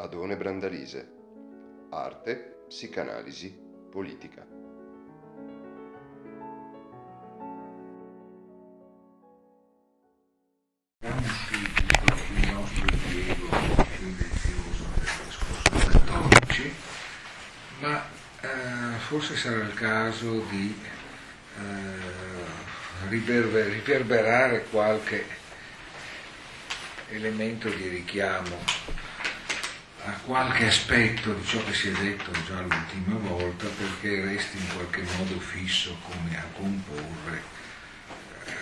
Adone Brandalise. Arte, psicanalisi, politica. il nostro impiego tendenzioso nel discorso 14, ma eh, forse sarà il caso di eh, riverber- riverberare qualche elemento di richiamo a qualche aspetto di ciò che si è detto già l'ultima volta perché resti in qualche modo fisso come a comporre eh,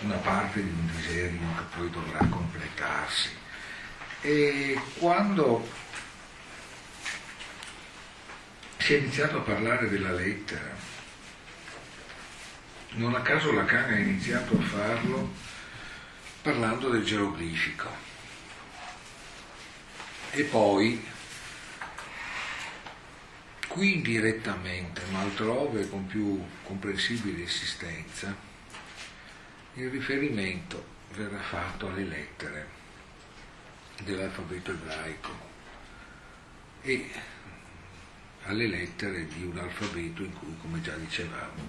una parte di un disegno che poi dovrà completarsi. E quando si è iniziato a parlare della lettera, non a caso Lacan ha iniziato a farlo parlando del geroglifico. E poi, qui indirettamente, ma altrove con più comprensibile insistenza, il riferimento verrà fatto alle lettere dell'alfabeto ebraico e alle lettere di un alfabeto in cui, come già dicevamo,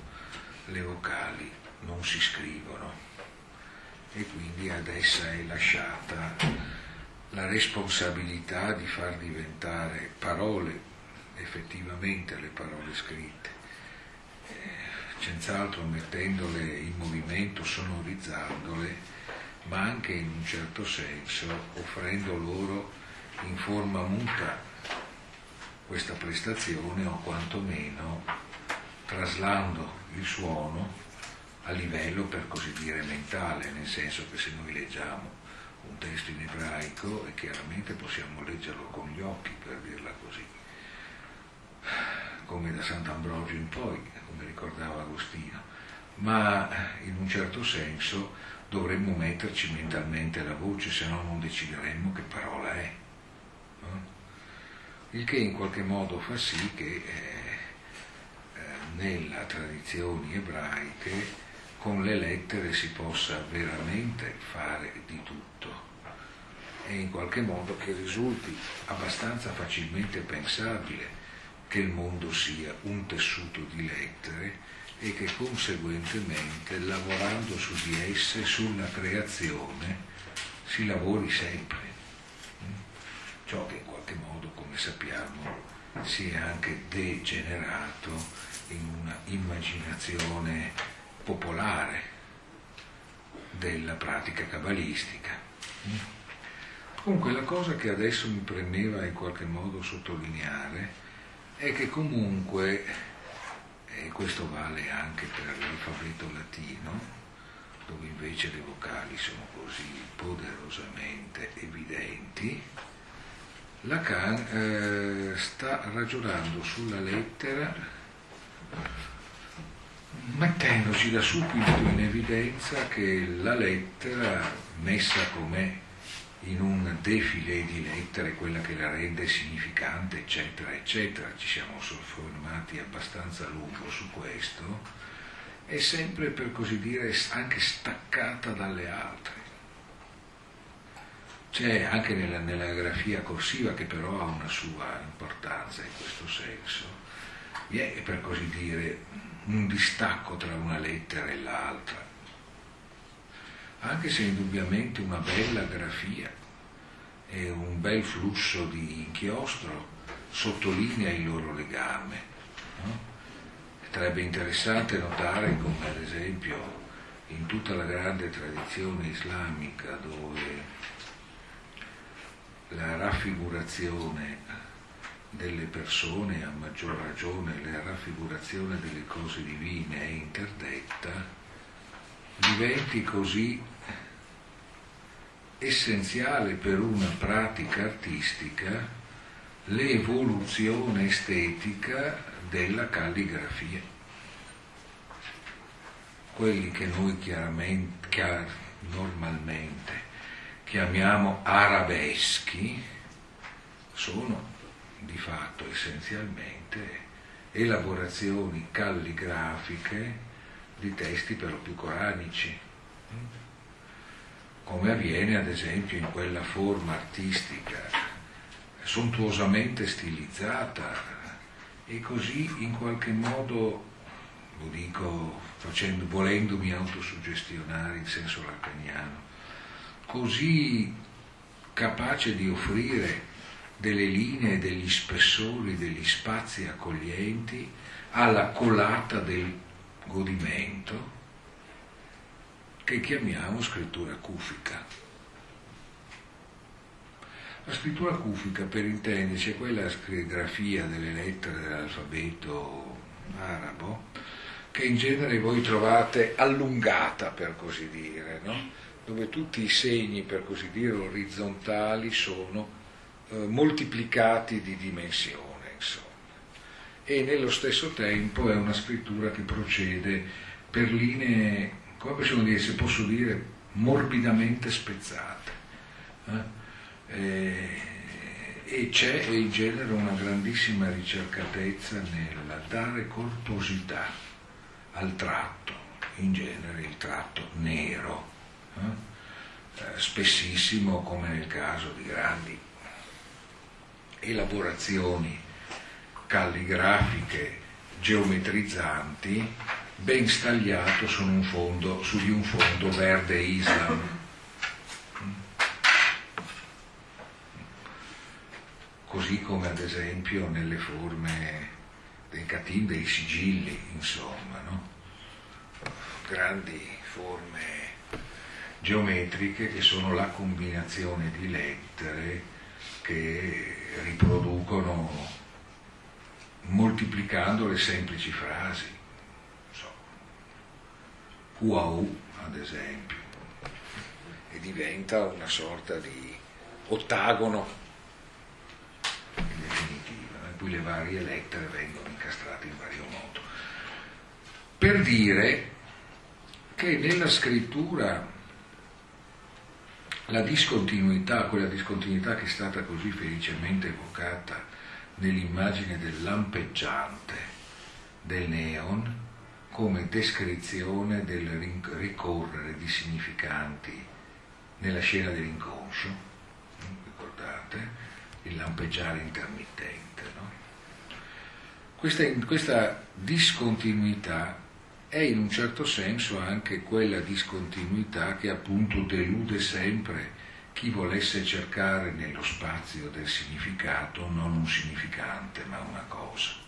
le vocali non si scrivono e quindi ad essa è lasciata la responsabilità di far diventare parole effettivamente le parole scritte, eh, senz'altro mettendole in movimento, sonorizzandole, ma anche in un certo senso offrendo loro in forma muta questa prestazione o quantomeno traslando il suono a livello per così dire mentale, nel senso che se noi leggiamo testo in ebraico e chiaramente possiamo leggerlo con gli occhi per dirla così, come da Sant'Ambrogio in poi, come ricordava Agostino, ma in un certo senso dovremmo metterci mentalmente la voce, se no non decideremmo che parola è. Il che in qualche modo fa sì che eh, eh, nella tradizioni ebraiche con le lettere si possa veramente fare di tutto e in qualche modo che risulti abbastanza facilmente pensabile che il mondo sia un tessuto di lettere e che conseguentemente lavorando su di esse, sulla creazione, si lavori sempre. Ciò che in qualche modo, come sappiamo, si è anche degenerato in una immaginazione popolare della pratica cabalistica. Comunque la cosa che adesso mi premeva in qualche modo sottolineare è che comunque, e questo vale anche per l'alfabeto latino, dove invece le vocali sono così poderosamente evidenti, Lacan eh, sta ragionando sulla lettera mettendoci da subito in evidenza che la lettera messa com'è in un defilé di lettere, quella che la rende significante, eccetera, eccetera, ci siamo soffermati abbastanza a lungo su questo, è sempre per così dire anche staccata dalle altre. C'è anche nella, nella grafia corsiva che però ha una sua importanza in questo senso, vi è per così dire un distacco tra una lettera e l'altra, anche se indubbiamente una bella grafia e un bel flusso di inchiostro sottolinea il loro legame. No? Sarebbe interessante notare come ad esempio in tutta la grande tradizione islamica dove la raffigurazione delle persone, a maggior ragione la raffigurazione delle cose divine è interdetta, diventi così essenziale per una pratica artistica l'evoluzione estetica della calligrafia. Quelli che noi chiar, normalmente chiamiamo arabeschi sono di fatto essenzialmente elaborazioni calligrafiche di testi per lo più coranici, come avviene ad esempio in quella forma artistica sontuosamente stilizzata e così in qualche modo, lo dico facendo, volendomi autosuggestionare in senso lacaniano, così capace di offrire delle linee, degli spessori, degli spazi accoglienti alla colata del godimento che chiamiamo scrittura cufica. La scrittura cufica, per intenderci, è quella scrigrafia delle lettere dell'alfabeto arabo che in genere voi trovate allungata, per così dire, no? dove tutti i segni, per così dire, orizzontali sono eh, moltiplicati di dimensione, insomma. E nello stesso tempo è una scrittura che procede per linee, come possiamo dire, se posso dire, morbidamente spezzate. Eh? Eh, e c'è in genere una grandissima ricercatezza nel dare corposità al tratto, in genere il tratto nero, eh? Eh, spessissimo come nel caso di grandi elaborazioni calligrafiche geometrizzanti ben stagliato su, un fondo, su di un fondo verde islam così come ad esempio nelle forme dei catin, dei sigilli, insomma, no? grandi forme geometriche che sono la combinazione di lettere che riproducono moltiplicando le semplici frasi. QAU ad esempio, e diventa una sorta di ottagono cui le varie lettere vengono incastrate in vario modo. Per dire che nella scrittura la discontinuità, quella discontinuità che è stata così felicemente evocata nell'immagine del lampeggiante del neon, come descrizione del ricorrere di significanti nella scena dell'inconscio, ricordate, il lampeggiare intermittente. Questa, questa discontinuità è in un certo senso anche quella discontinuità che appunto delude sempre chi volesse cercare nello spazio del significato non un significante ma una cosa.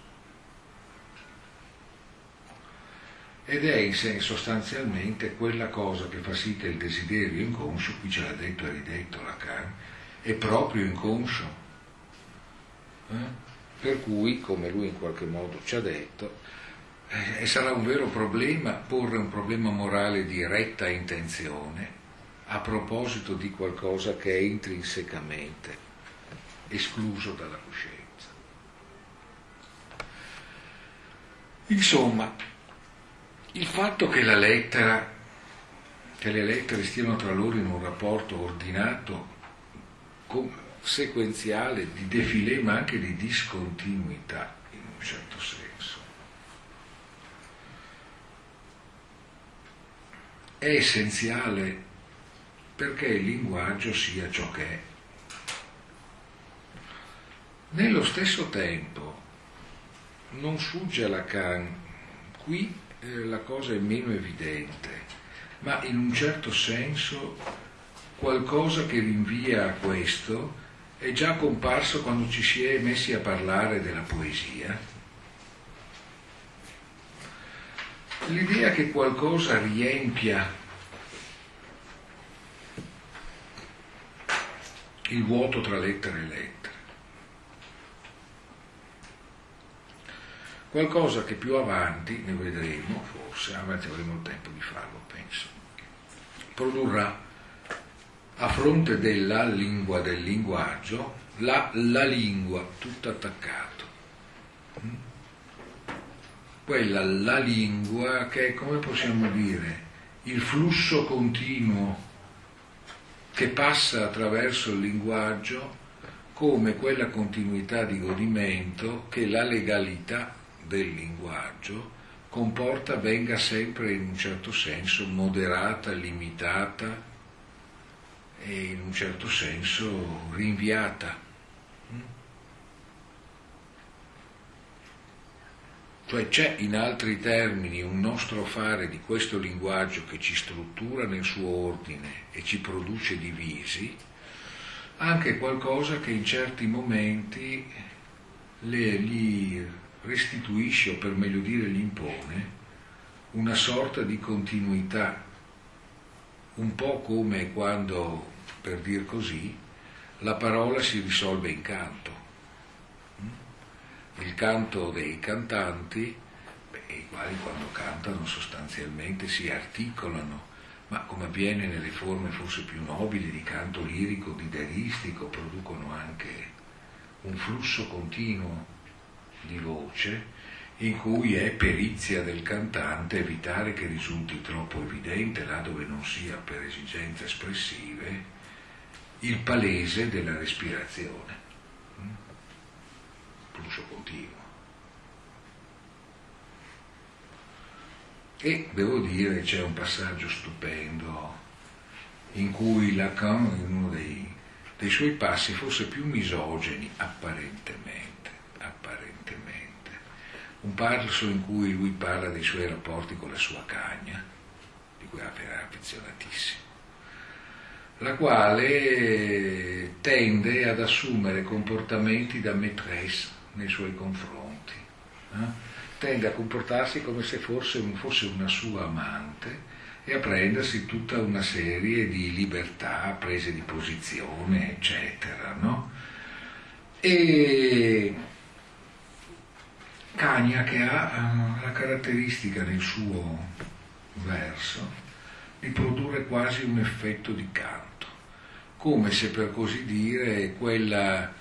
Ed è sostanzialmente quella cosa che fa sì che il desiderio inconscio, qui ce l'ha detto e ridetto Lacan, è proprio inconscio. Eh? Per cui, come lui in qualche modo ci ha detto, eh, sarà un vero problema porre un problema morale di retta intenzione a proposito di qualcosa che è intrinsecamente escluso dalla coscienza. Insomma, il fatto che la lettera, che le lettere stiano tra loro in un rapporto ordinato, sequenziale di defilé ma anche di discontinuità in un certo senso. È essenziale perché il linguaggio sia ciò che è. Nello stesso tempo non sfugge a Lacan, qui la cosa è meno evidente, ma in un certo senso qualcosa che rinvia a questo è già comparso quando ci si è messi a parlare della poesia. L'idea che qualcosa riempia il vuoto tra lettere e lettere. Qualcosa che più avanti, ne vedremo forse, avanti avremo il tempo di farlo, penso, produrrà a fronte della lingua del linguaggio, la, la lingua, tutto attaccato. Mm? Quella, la lingua, che è, come possiamo dire, il flusso continuo che passa attraverso il linguaggio come quella continuità di godimento che la legalità del linguaggio comporta venga sempre in un certo senso moderata, limitata e in un certo senso rinviata. Mm? Cioè c'è in altri termini un nostro fare di questo linguaggio che ci struttura nel suo ordine e ci produce divisi, anche qualcosa che in certi momenti le, gli restituisce, o per meglio dire gli impone, una sorta di continuità, un po' come quando, per dir così, la parola si risolve in canto. Il canto dei cantanti, beh, i quali quando cantano sostanzialmente si articolano, ma come avviene nelle forme forse più nobili di canto lirico, dideristico, producono anche un flusso continuo di voce in cui è perizia del cantante evitare che risulti troppo evidente, là dove non sia per esigenze espressive, il palese della respirazione. Flusso mm? continuo. E devo dire c'è un passaggio stupendo in cui Lacan, in uno dei, dei suoi passi, forse più misogeni apparentemente, un passo in cui lui parla dei suoi rapporti con la sua cagna, di cui era affezionatissimo, la quale tende ad assumere comportamenti da maîtresse nei suoi confronti. Eh? tende a comportarsi come se fosse, fosse una sua amante e a prendersi tutta una serie di libertà, prese di posizione, eccetera. No? E Cagna che ha uh, la caratteristica nel suo verso di produrre quasi un effetto di canto, come se per così dire quella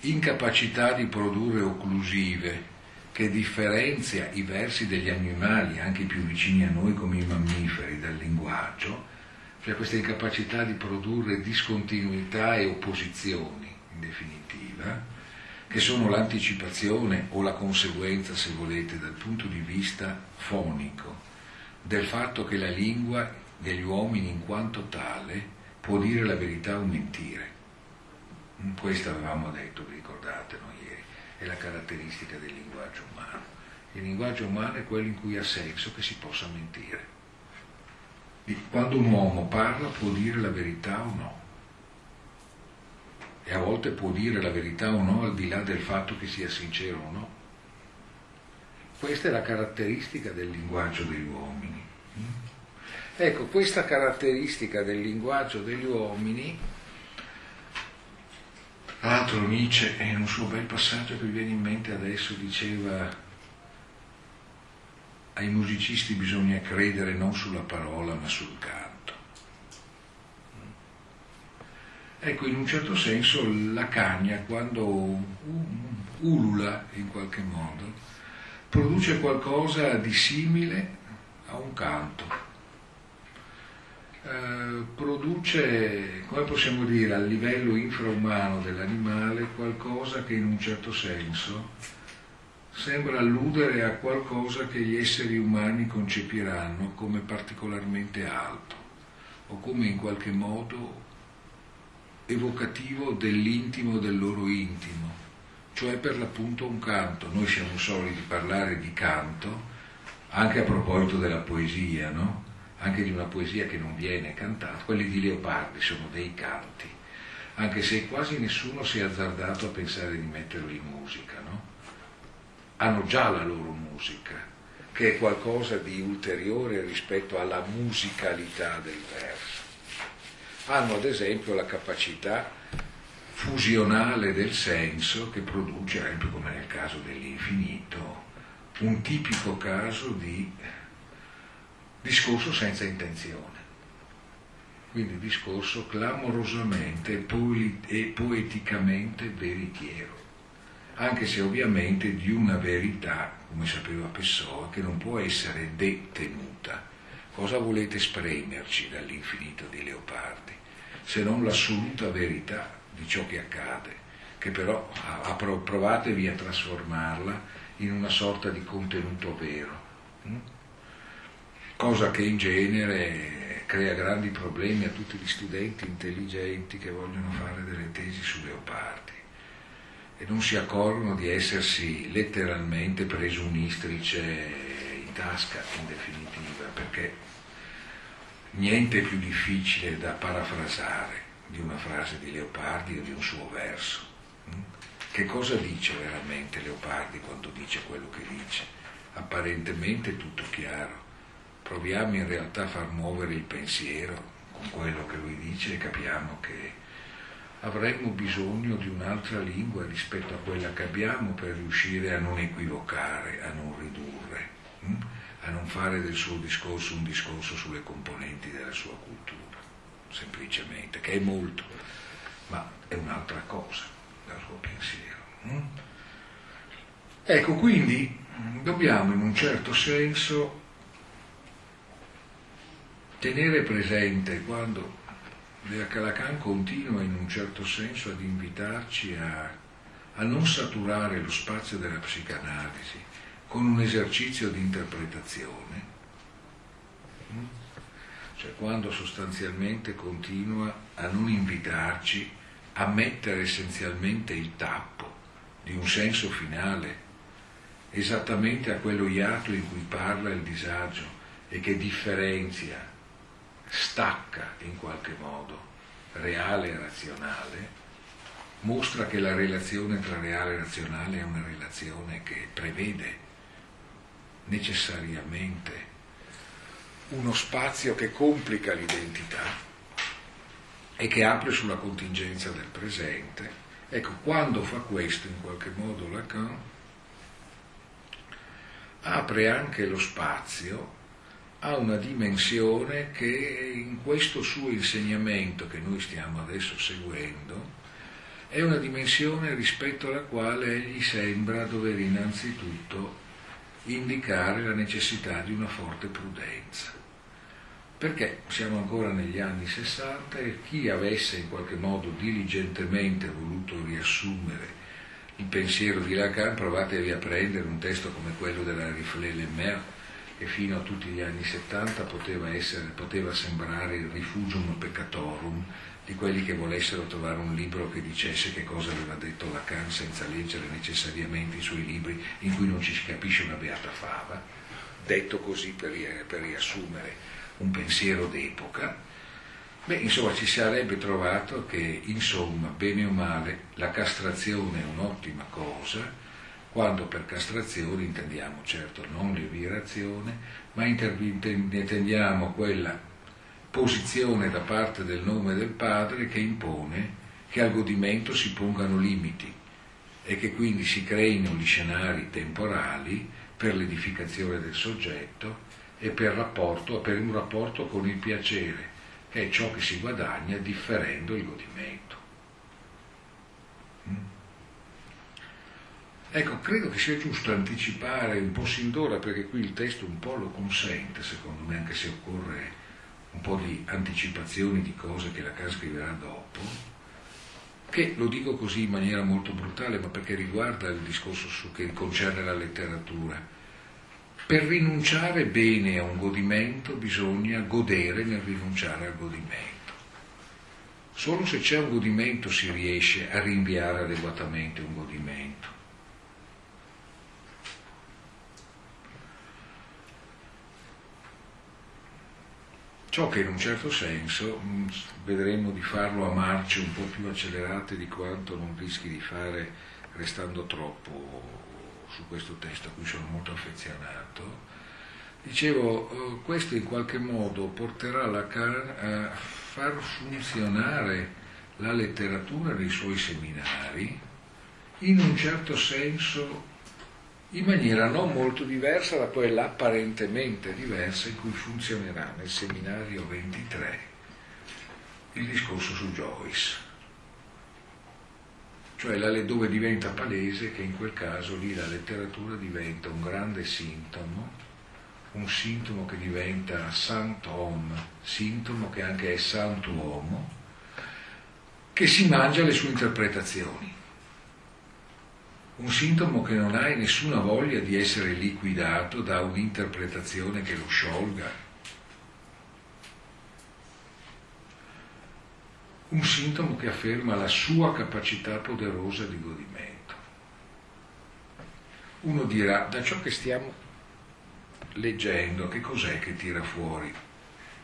incapacità di produrre occlusive che differenzia i versi degli animali, anche più vicini a noi come i mammiferi, dal linguaggio, cioè questa incapacità di produrre discontinuità e opposizioni, in definitiva, che sono l'anticipazione o la conseguenza, se volete, dal punto di vista fonico, del fatto che la lingua degli uomini in quanto tale può dire la verità o mentire. Questo avevamo detto, vi ricordate, no? è la caratteristica del linguaggio umano. Il linguaggio umano è quello in cui ha senso che si possa mentire. Quando un uomo parla può dire la verità o no. E a volte può dire la verità o no al di là del fatto che sia sincero o no. Questa è la caratteristica del linguaggio degli uomini. Ecco, questa caratteristica del linguaggio degli uomini tra l'altro Nietzsche in un suo bel passaggio che mi viene in mente adesso diceva ai musicisti bisogna credere non sulla parola ma sul canto. Ecco, in un certo senso la cagna quando ulula in qualche modo produce qualcosa di simile a un canto. Eh, produce, come possiamo dire, a livello infraumano dell'animale qualcosa che in un certo senso sembra alludere a qualcosa che gli esseri umani concepiranno come particolarmente alto o come in qualche modo evocativo dell'intimo del loro intimo, cioè per l'appunto un canto. Noi siamo soliti parlare di canto anche a proposito della poesia, no? anche di una poesia che non viene cantata, quelli di Leopardi sono dei canti, anche se quasi nessuno si è azzardato a pensare di metterli in musica, no? Hanno già la loro musica, che è qualcosa di ulteriore rispetto alla musicalità del verso. Hanno ad esempio la capacità fusionale del senso che produce, ad esempio come nel caso dell'infinito, un tipico caso di discorso senza intenzione, quindi discorso clamorosamente e poeticamente veritiero, anche se ovviamente di una verità, come sapeva Pessoa, che non può essere detenuta. Cosa volete spremerci dall'infinito di Leopardi, se non l'assoluta verità di ciò che accade, che però provatevi a trasformarla in una sorta di contenuto vero. Hm? cosa che in genere crea grandi problemi a tutti gli studenti intelligenti che vogliono fare delle tesi su Leopardi. e non si accorgono di essersi letteralmente preso un istrice in tasca in definitiva, perché niente più difficile da parafrasare di una frase di Leopardi o di un suo verso. Mm? Che cosa dice veramente Leopardi quando dice quello che dice? Apparentemente tutto chiaro. Proviamo in realtà a far muovere il pensiero con quello che lui dice e capiamo che avremmo bisogno di un'altra lingua rispetto a quella che abbiamo per riuscire a non equivocare, a non ridurre, hm? A non fare del suo discorso un discorso sulle componenti della sua cultura, semplicemente, che è molto, ma è un'altra cosa dal suo pensiero. Hm? Ecco, quindi dobbiamo in un certo senso tenere presente quando Lacan continua in un certo senso ad invitarci a, a non saturare lo spazio della psicanalisi con un esercizio di interpretazione, mm? cioè quando sostanzialmente continua a non invitarci a mettere essenzialmente il tappo di un senso finale esattamente a quello iato in cui parla il disagio e che differenzia stacca in qualche modo reale e razionale, mostra che la relazione tra reale e razionale è una relazione che prevede necessariamente uno spazio che complica l'identità e che apre sulla contingenza del presente. Ecco, quando fa questo in qualche modo Lacan, apre anche lo spazio ha una dimensione che in questo suo insegnamento che noi stiamo adesso seguendo è una dimensione rispetto alla quale egli sembra dover innanzitutto indicare la necessità di una forte prudenza. Perché siamo ancora negli anni 60 e chi avesse in qualche modo diligentemente voluto riassumere il pensiero di Lacan, provatevi a prendere un testo come quello della Riflet-Lemaire che fino a tutti gli anni 70 poteva, essere, poteva sembrare il rifugium peccatorum di quelli che volessero trovare un libro che dicesse che cosa aveva detto Lacan senza leggere necessariamente i suoi libri in cui non ci si capisce una beata fava, detto così per, per riassumere un pensiero d'epoca. Beh, insomma, ci sarebbe trovato che, insomma, bene o male, la castrazione è un'ottima cosa, quando per castrazione intendiamo certo non l'evirazione, ma intendiamo quella posizione da parte del nome del padre che impone che al godimento si pongano limiti e che quindi si creino gli scenari temporali per l'edificazione del soggetto e per, rapporto, per un rapporto con il piacere, che è ciò che si guadagna differendo il godimento. Mm? Ecco, credo che sia giusto anticipare un po' sin d'ora, perché qui il testo un po' lo consente, secondo me, anche se occorre un po' di anticipazioni di cose che Lacan scriverà dopo, che lo dico così in maniera molto brutale, ma perché riguarda il discorso su, che concerne la letteratura. Per rinunciare bene a un godimento bisogna godere nel rinunciare al godimento. Solo se c'è un godimento si riesce a rinviare adeguatamente un godimento. Ciò che in un certo senso mh, vedremo di farlo a marce un po' più accelerate di quanto non rischi di fare restando troppo su questo testo a cui sono molto affezionato. Dicevo, eh, questo in qualche modo porterà Lacan a far funzionare la letteratura nei suoi seminari in un certo senso in maniera non molto diversa da quella apparentemente diversa in cui funzionerà nel seminario 23 il discorso su Joyce, cioè dove diventa palese che in quel caso lì la letteratura diventa un grande sintomo, un sintomo che diventa santom, sintomo che anche è santuomo, che si mangia le sue interpretazioni un sintomo che non hai nessuna voglia di essere liquidato da un'interpretazione che lo sciolga. Un sintomo che afferma la sua capacità poderosa di godimento. Uno dirà, da ciò che stiamo leggendo, che cos'è che tira fuori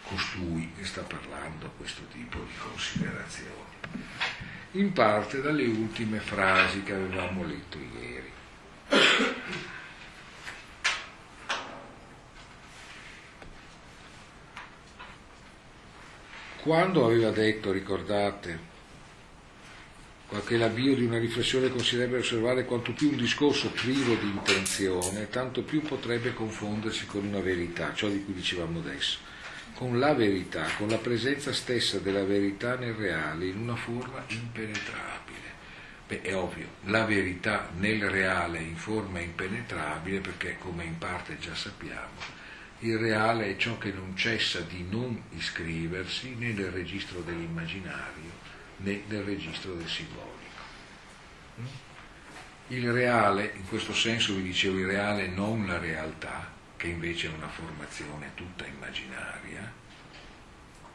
costui che sta parlando questo tipo di considerazioni? In parte dalle ultime frasi che avevamo letto ieri. Quando aveva detto, ricordate, qualche l'avvio di una riflessione consiglierebbe osservare quanto più un discorso privo di intenzione, tanto più potrebbe confondersi con una verità, ciò di cui dicevamo adesso, con la verità, con la presenza stessa della verità nel reale, in una forma impenetrabile. Beh, è ovvio, la verità nel reale in forma impenetrabile, perché come in parte già sappiamo, il reale è ciò che non cessa di non iscriversi né nel registro dell'immaginario né nel registro del simbolico. Mm? Il reale, in questo senso vi dicevo, il reale non la realtà, che invece è una formazione tutta immaginaria,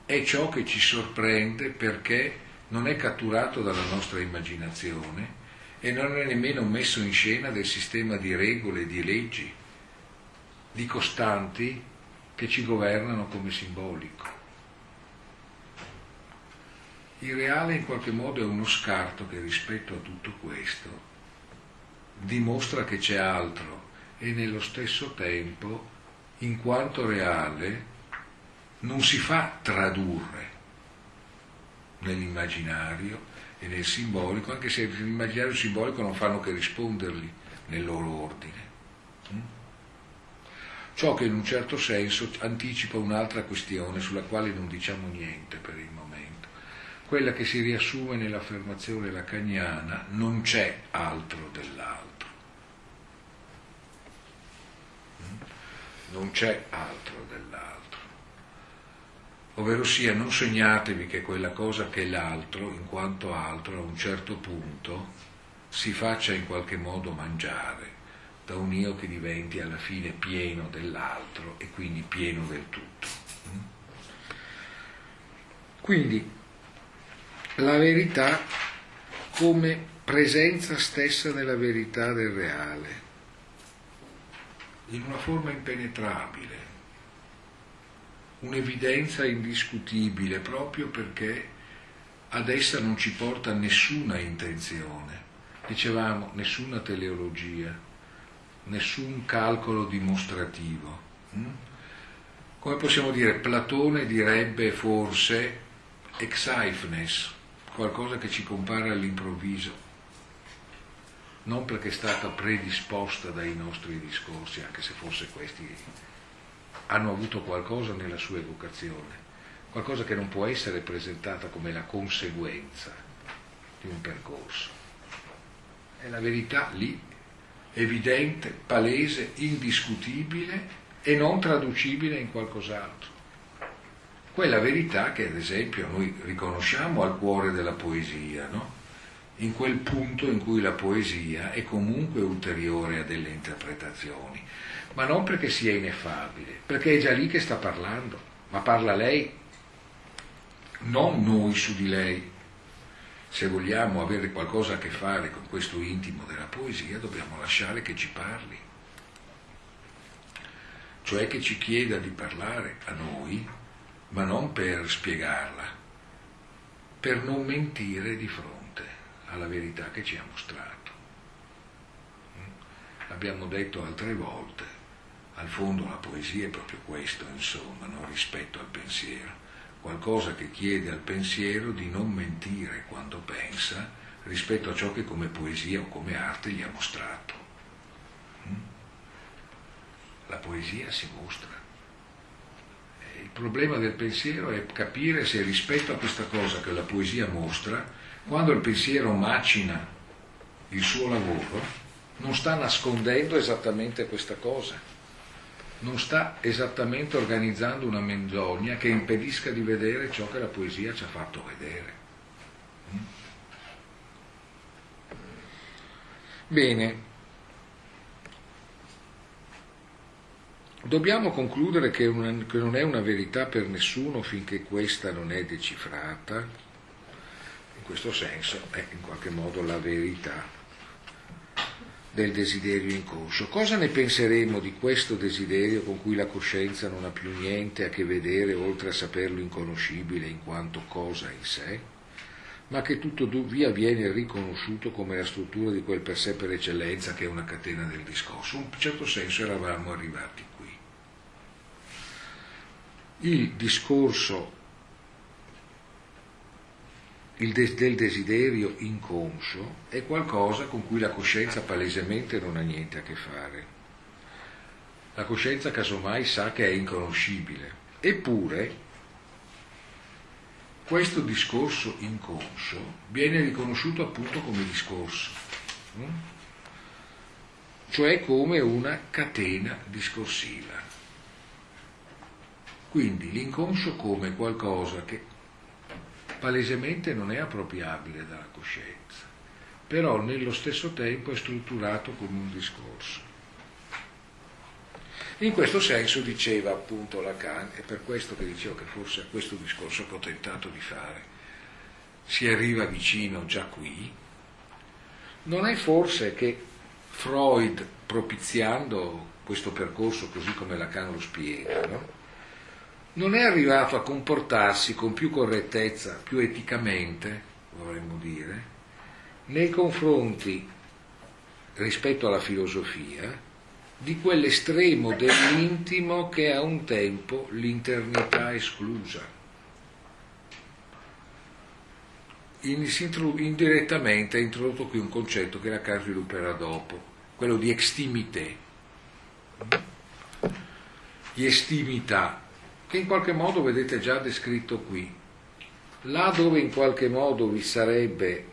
è ciò che ci sorprende perché non è catturato dalla nostra immaginazione e non è nemmeno messo in scena del sistema di regole di leggi di costanti che ci governano come simbolico. Il reale in qualche modo è uno scarto che rispetto a tutto questo dimostra che c'è altro e nello stesso tempo, in quanto reale, non si fa tradurre nell'immaginario e nel simbolico, anche se l'immaginario e il simbolico non fanno che risponderli nel loro ordine. Ciò che in un certo senso anticipa un'altra questione sulla quale non diciamo niente per il momento, quella che si riassume nell'affermazione lacaniana non c'è altro dell'altro. Mm? Non c'è altro dell'altro. Ovvero sia, non sognatevi che quella cosa che l'altro, in quanto altro, a un certo punto, si faccia in qualche modo mangiare da un io che diventi alla fine pieno dell'altro e quindi pieno del tutto. Quindi la verità come presenza stessa della verità del reale, in una forma impenetrabile, un'evidenza indiscutibile proprio perché ad essa non ci porta nessuna intenzione, dicevamo nessuna teleologia, nessun calcolo dimostrativo. Mm? Come possiamo dire, Platone direbbe forse exaifnes, qualcosa che ci compare all'improvviso, non perché è stata predisposta dai nostri discorsi, anche se forse questi hanno avuto qualcosa nella sua evocazione, qualcosa che non può essere presentata come la conseguenza di un percorso. È la verità lì evidente, palese, indiscutibile e non traducibile in qualcos'altro. Quella verità che ad esempio noi riconosciamo al cuore della poesia, no? In quel punto in cui la poesia è comunque ulteriore a delle interpretazioni, ma non perché sia ineffabile, perché è già lì che sta parlando, ma parla lei, non noi su di lei. Se vogliamo avere qualcosa a che fare con questo intimo della poesia, dobbiamo lasciare che ci parli, cioè che ci chieda di parlare a noi, ma non per spiegarla, per non mentire di fronte alla verità che ci ha mostrato. Mm? Abbiamo detto altre volte, al fondo la poesia è proprio questo, insomma, no? rispetto al pensiero qualcosa che chiede al pensiero di non mentire quando pensa rispetto a ciò che come poesia o come arte gli ha mostrato. Mm? La poesia si mostra. Problema del pensiero è capire se rispetto a questa cosa che la poesia mostra, quando il pensiero macina il suo lavoro, non sta nascondendo esattamente questa cosa non sta esattamente organizzando una menzogna che impedisca di vedere ciò che la poesia ci ha fatto vedere. Mm? Bene, dobbiamo concludere che, una, che non è una verità per nessuno finché questa non è decifrata, in questo senso è in qualche modo la verità del desiderio inconscio. Cosa ne penseremo di questo desiderio con cui la coscienza non ha più niente a che vedere oltre a saperlo inconoscibile in quanto cosa in sé, ma che tutto via viene riconosciuto come la struttura di quel per sé per eccellenza che è una catena del discorso. In un certo senso eravamo arrivati. Il discorso il de- del desiderio inconscio è qualcosa con cui la coscienza palesemente non ha niente a che fare. La coscienza casomai sa che è inconoscibile. Eppure questo discorso inconscio viene riconosciuto appunto come discorso, hm? cioè come una catena discorsiva. Quindi l'inconscio come qualcosa che palesemente non è appropriabile dalla coscienza, però nello stesso tempo è strutturato come un discorso. In questo senso diceva appunto Lacan, è per questo che dicevo che forse a questo discorso che ho tentato di fare si arriva vicino già qui, non è forse che Freud, propiziando questo percorso così come Lacan lo spiega, no? Non è arrivato a comportarsi con più correttezza, più eticamente, vorremmo dire, nei confronti rispetto alla filosofia di quell'estremo dell'intimo che a un tempo l'internità esclusa. indirettamente ha introdotto qui un concetto che la Lacan svilupperà dopo, quello di extimité, di estimità, che in qualche modo vedete già descritto qui. Là dove in qualche modo vi sarebbe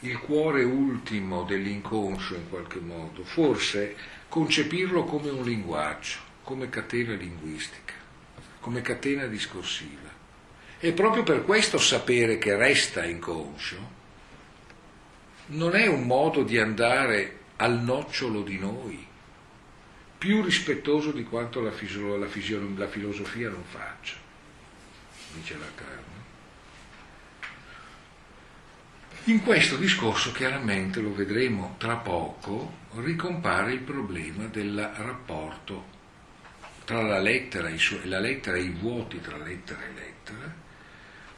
il cuore ultimo dell'inconscio in qualche modo, forse concepirlo come un linguaggio, come catena linguistica, come catena discorsiva. E proprio per questo sapere che resta inconscio non è un modo di andare al nocciolo di noi, più rispettoso di quanto la, fisio, la, fisio, la filosofia non faccia, dice Lacan. In questo discorso chiaramente, lo vedremo tra poco, ricompare il problema del rapporto tra la lettera, su- la lettera e i vuoti tra lettera e lettera,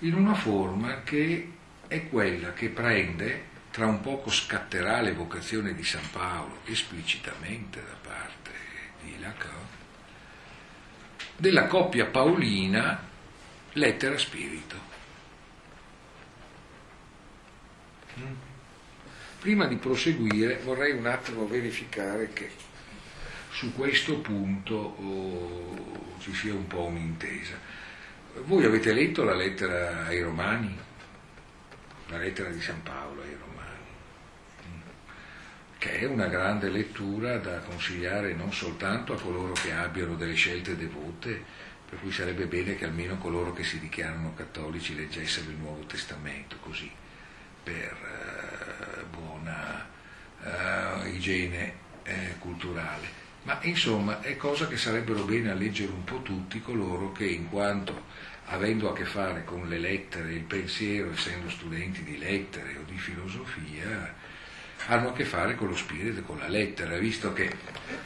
in una forma che è quella che prende, tra un poco scatterà l'evocazione di San Paolo esplicitamente da parte Lacan, della coppia paolina lettera-spirito. Mm. Prima di proseguire vorrei un attimo verificare che su questo punto oh, ci sia un po' un'intesa. Voi avete letto la lettera ai Romani? La lettera di San Paolo ai Romani? Che è una grande lettura da consigliare non soltanto a coloro che abbiano delle scelte devote, per cui sarebbe bene che almeno coloro che si dichiarano cattolici leggessero il Nuovo Testamento, così, per uh, buona uh, igiene uh, culturale. Ma insomma è cosa che sarebbero bene a leggere un po' tutti coloro che in quanto avendo a che fare con le lettere, il pensiero, essendo studenti di lettere o di filosofia, hanno a che fare con lo spirito e con la lettera, visto che,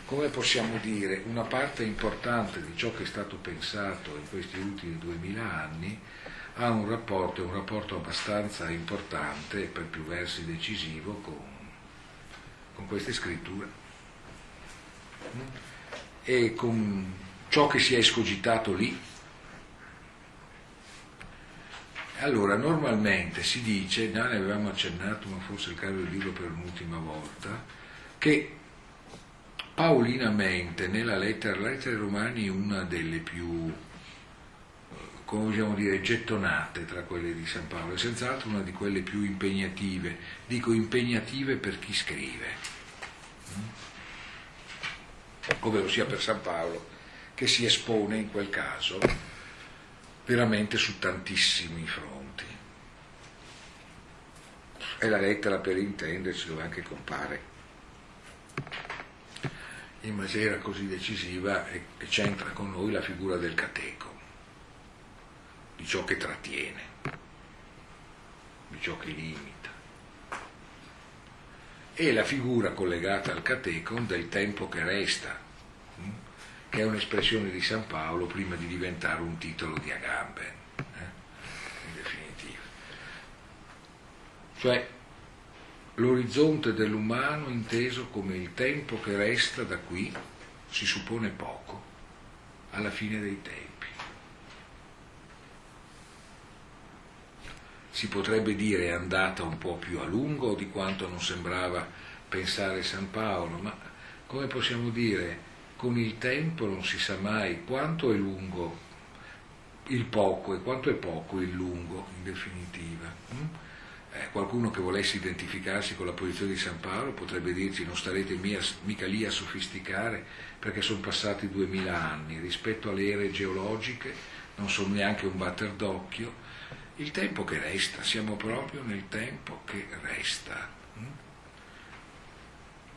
come possiamo dire, una parte importante di ciò che è stato pensato in questi ultimi duemila anni ha un rapporto, un rapporto abbastanza importante e per più versi decisivo con, con queste scritture. E con ciò che si è escogitato lì Allora, normalmente si dice, già ne avevamo accennato, ma forse il caso del libro per un'ultima volta, che paulinamente nella lettera, la lettera ai Romani è una delle più, come possiamo dire, gettonate tra quelle di San Paolo, è senz'altro una di quelle più impegnative, dico impegnative per chi scrive, ovvero sia per San Paolo, che si espone in quel caso veramente su tantissimi fronti. E la lettera per intenderci dove anche compare in maniera così decisiva e, c'entra con noi la figura del cateco, di ciò che trattiene, di ciò che limita. e la figura collegata al catecon del tempo che resta, che è un'espressione di San Paolo prima di diventare un titolo di Agamben, eh, in definitiva. Cioè l'orizzonte dell'umano inteso come il tempo che resta da qui, si suppone poco, alla fine dei tempi. Si potrebbe dire è andata un po' più a lungo di quanto non sembrava pensare San Paolo, ma come possiamo dire, con il tempo non si sa mai quanto è lungo il poco e quanto è poco il lungo in definitiva. Mm? Eh, qualcuno che volesse identificarsi con la posizione di San Paolo potrebbe dirci non starete mia, mica lì a sofisticare perché sono passati duemila anni, rispetto alle ere geologiche non sono neanche un batter d'occhio, il tempo che resta, siamo proprio nel tempo che resta?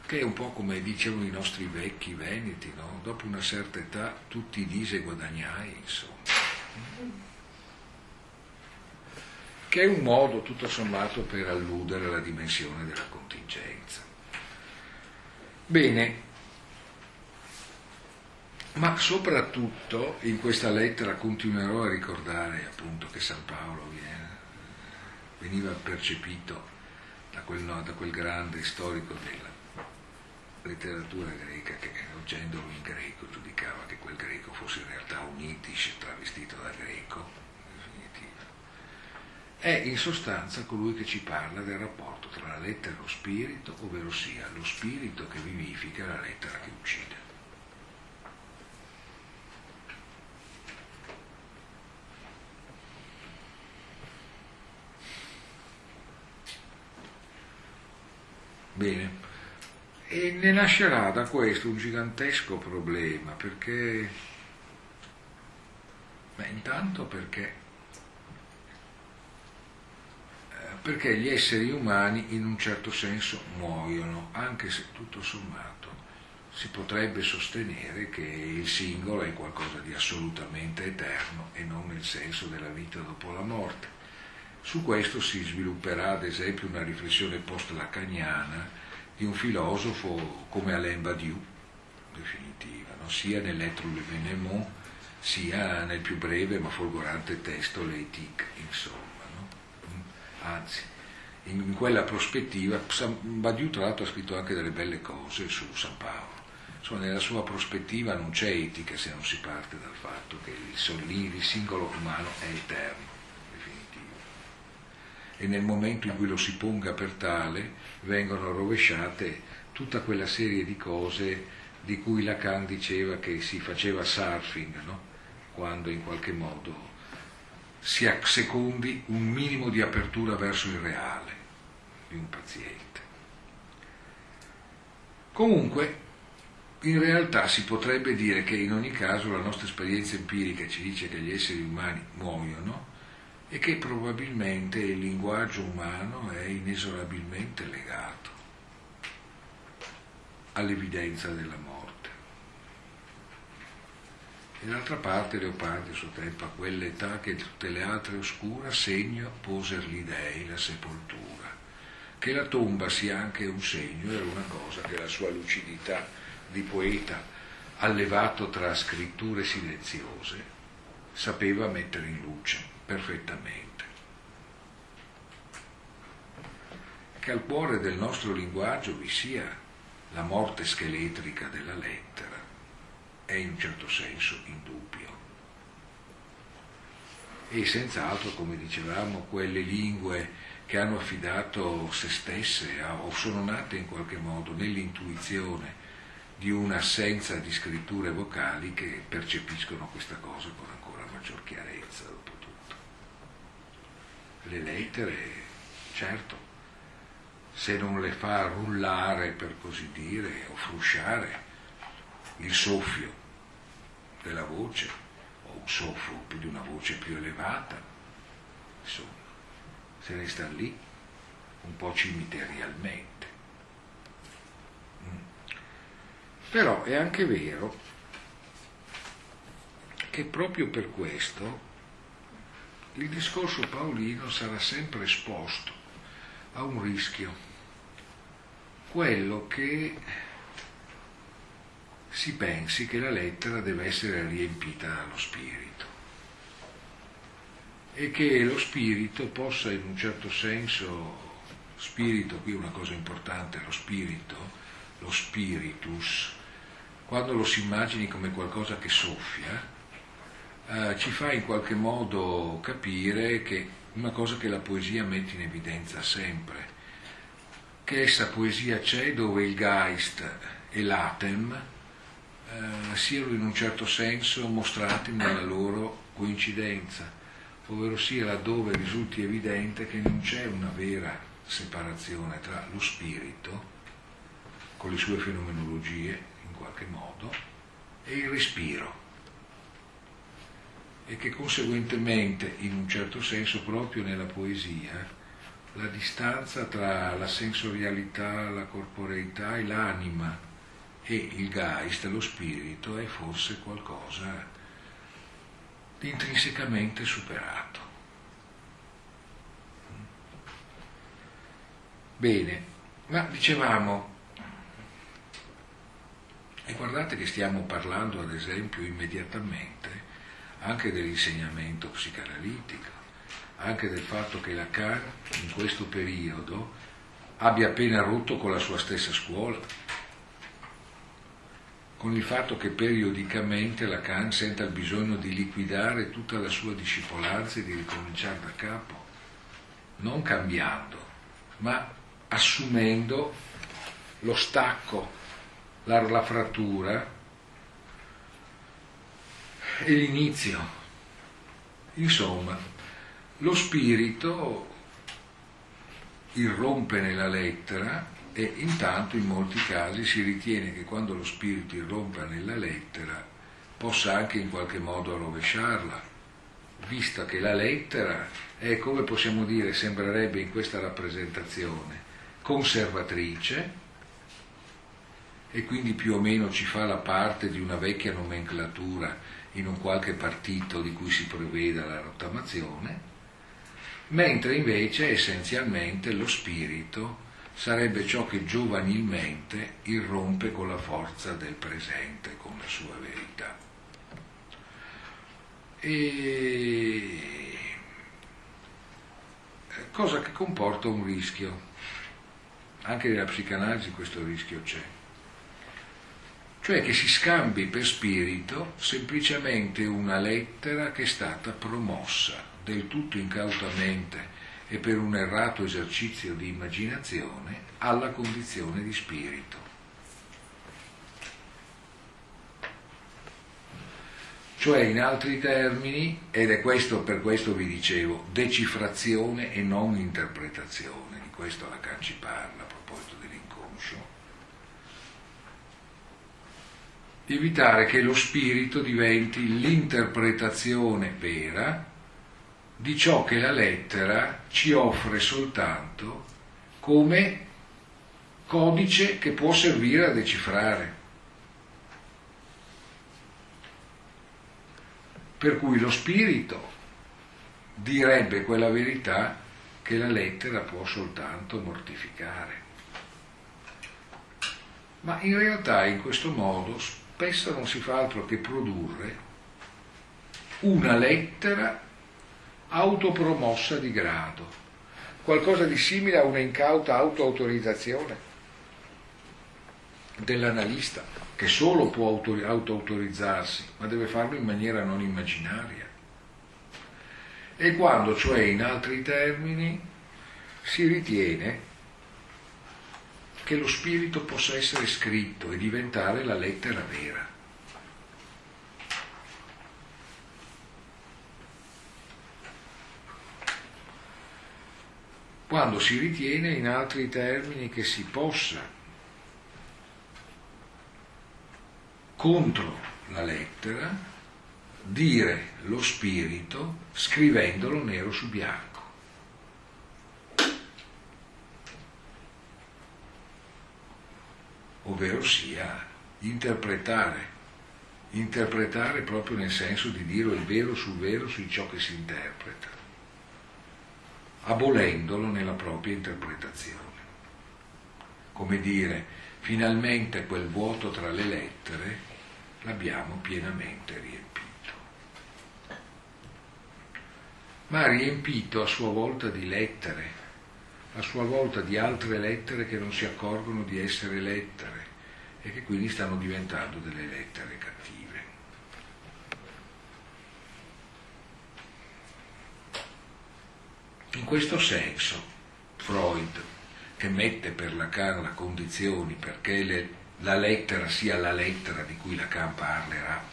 Che è un po' come dicevano i nostri vecchi veneti, no? dopo una certa età tutti dise guadagnai, insomma. Che è un modo tutto sommato per alludere alla dimensione della contingenza. Bene, ma soprattutto in questa lettera continuerò a ricordare appunto che San Paolo viene, veniva percepito da quel, da quel, grande storico della letteratura greca che leggendolo in greco giudicava che quel greco fosse in realtà un itish travestito da greco, è in sostanza colui che ci parla del rapporto tra la lettera e lo spirito, ovvero sia lo spirito che vivifica la lettera che uccide. Bene, e ne nascerà da questo un gigantesco problema, perché, beh, intanto perché, eh, perché gli esseri umani in un certo senso muoiono, anche se tutto sommato si potrebbe sostenere che il singolo è qualcosa di assolutamente eterno e non nel senso della vita dopo la morte. Su questo si svilupperà ad esempio una riflessione post-lacaniana di un filosofo come Alain Badiou, definitiva, no? sia nell'Être l'Evénement sia nel più breve ma folgorante testo L'Éthique, insomma. No? Mm. Anzi, in quella prospettiva, Badiou tra l'altro ha scritto anche delle belle cose su San Paolo. Insomma, nella sua prospettiva non c'è etica se non si parte dal fatto che il singolo umano è eterno e nel momento in cui lo si ponga per tale vengono rovesciate tutta quella serie di cose di cui Lacan diceva che si faceva surfing, no? quando in qualche modo si assecondi un minimo di apertura verso il reale di un paziente. Comunque, in realtà si potrebbe dire che in ogni caso la nostra esperienza empirica ci dice che gli esseri umani muoiono, e che probabilmente il linguaggio umano è inesorabilmente legato all'evidenza della morte. E d'altra parte Leopardi a suo tempo a quell'età che tutte le altre oscura segno poser gli dei la sepoltura. Che la tomba sia anche un segno era una cosa che la sua lucidità di poeta allevato tra scritture silenziose sapeva mettere in luce perfettamente. Che al cuore del nostro linguaggio vi sia la morte scheletrica della lettera è in un certo senso indubbio. E senz'altro, come dicevamo, quelle lingue che hanno affidato se stesse a, o sono nate in qualche modo nell'intuizione di un'assenza di scritture vocali che percepiscono questa cosa con ancora maggior chiarezza le lettere, certo, se non le fa rullare, per così dire, o frusciare il soffio della voce, o un soffio di una voce più elevata, insomma, se ne sta lì un po' cimiterialmente. Mm. Però è anche vero che proprio per questo il discorso paolino sarà sempre esposto a un rischio, quello che si pensi che la lettera deve essere riempita dallo spirito e che lo spirito possa in un certo senso, spirito qui è una cosa importante, lo spirito, lo spiritus, quando lo si immagini come qualcosa che soffia, eh, ci fa in qualche modo capire che una cosa che la poesia mette in evidenza sempre, che essa poesia c'è dove il Geist e l'Atem eh, siano in un certo senso mostrati nella loro coincidenza, ovvero sia laddove risulti evidente che non c'è una vera separazione tra lo spirito, con le sue fenomenologie in qualche modo, e il respiro e che conseguentemente, in un certo senso, proprio nella poesia, la distanza tra la sensorialità, la corporeità e l'anima e il geist, lo spirito, è forse qualcosa di intrinsecamente superato. Bene, ma dicevamo, e guardate che stiamo parlando ad esempio immediatamente anche dell'insegnamento psicanalitico, anche del fatto che Lacan in questo periodo abbia appena rotto con la sua stessa scuola, con il fatto che periodicamente Lacan senta il bisogno di liquidare tutta la sua discipolanza e di ricominciare da capo, non cambiando, ma assumendo lo stacco, la, la frattura e l'inizio. Insomma, lo spirito irrompe nella lettera e intanto in molti casi si ritiene che quando lo spirito irrompa nella lettera possa anche in qualche modo rovesciarla, vista che la lettera è, come possiamo dire, sembrerebbe in questa rappresentazione, conservatrice, e quindi più o meno ci fa la parte di una vecchia nomenclatura in un qualche partito di cui si preveda la rottamazione, mentre invece essenzialmente lo spirito sarebbe ciò che giovanilmente irrompe con la forza del presente, con la sua verità. E... Cosa che comporta un rischio. Anche nella psicanalisi questo rischio c'è cioè che si scambi per spirito semplicemente una lettera che è stata promossa del tutto incautamente e per un errato esercizio di immaginazione alla condizione di spirito. Cioè, in altri termini, ed è questo per questo vi dicevo, decifrazione e non interpretazione, di questo Lacan ci parla a proposito dell'inconscio, di evitare che lo spirito diventi l'interpretazione vera di ciò che la lettera ci offre soltanto come codice che può servire a decifrare. Per cui lo spirito direbbe quella verità che la lettera può soltanto mortificare. Ma in realtà in questo modo spesso non si fa altro che produrre una lettera autopromossa di grado, qualcosa di simile a una incauta autoautorizzazione dell'analista, che solo può auto-autorizzarsi, ma deve farlo in maniera non immaginaria. E quando, cioè in altri termini, si ritiene che lo spirito possa essere scritto e diventare la lettera vera. Quando si ritiene in altri termini che si possa contro la lettera dire lo spirito scrivendolo nero su bianco. Ovvero sia interpretare, interpretare proprio nel senso di dire il vero sul vero su ciò che si interpreta, abolendolo nella propria interpretazione. come dire, finalmente quel vuoto tra le lettere l'abbiamo pienamente riempito. Ma riempito a sua volta di lettere, a sua volta di altre lettere che non si accorgono di essere lettere e che quindi stanno diventando delle lettere cattive. In questo senso, Freud, che mette per Lacan le condizioni perché le, la lettera sia la lettera di cui Lacan parlerà,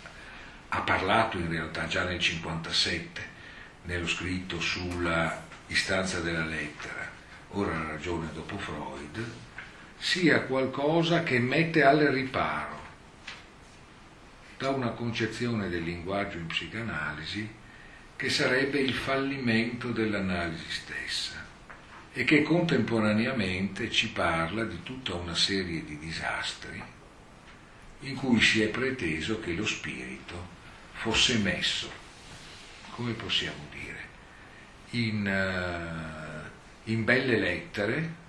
ha parlato in realtà già nel 57, nello scritto sulla istanza della lettera, ora ragione dopo Freud, sia qualcosa che mette al riparo da una concezione del linguaggio in psicanalisi che sarebbe il fallimento dell'analisi stessa e che contemporaneamente ci parla di tutta una serie di disastri in cui si è preteso che lo spirito fosse messo, come possiamo dire, in, uh, in belle lettere,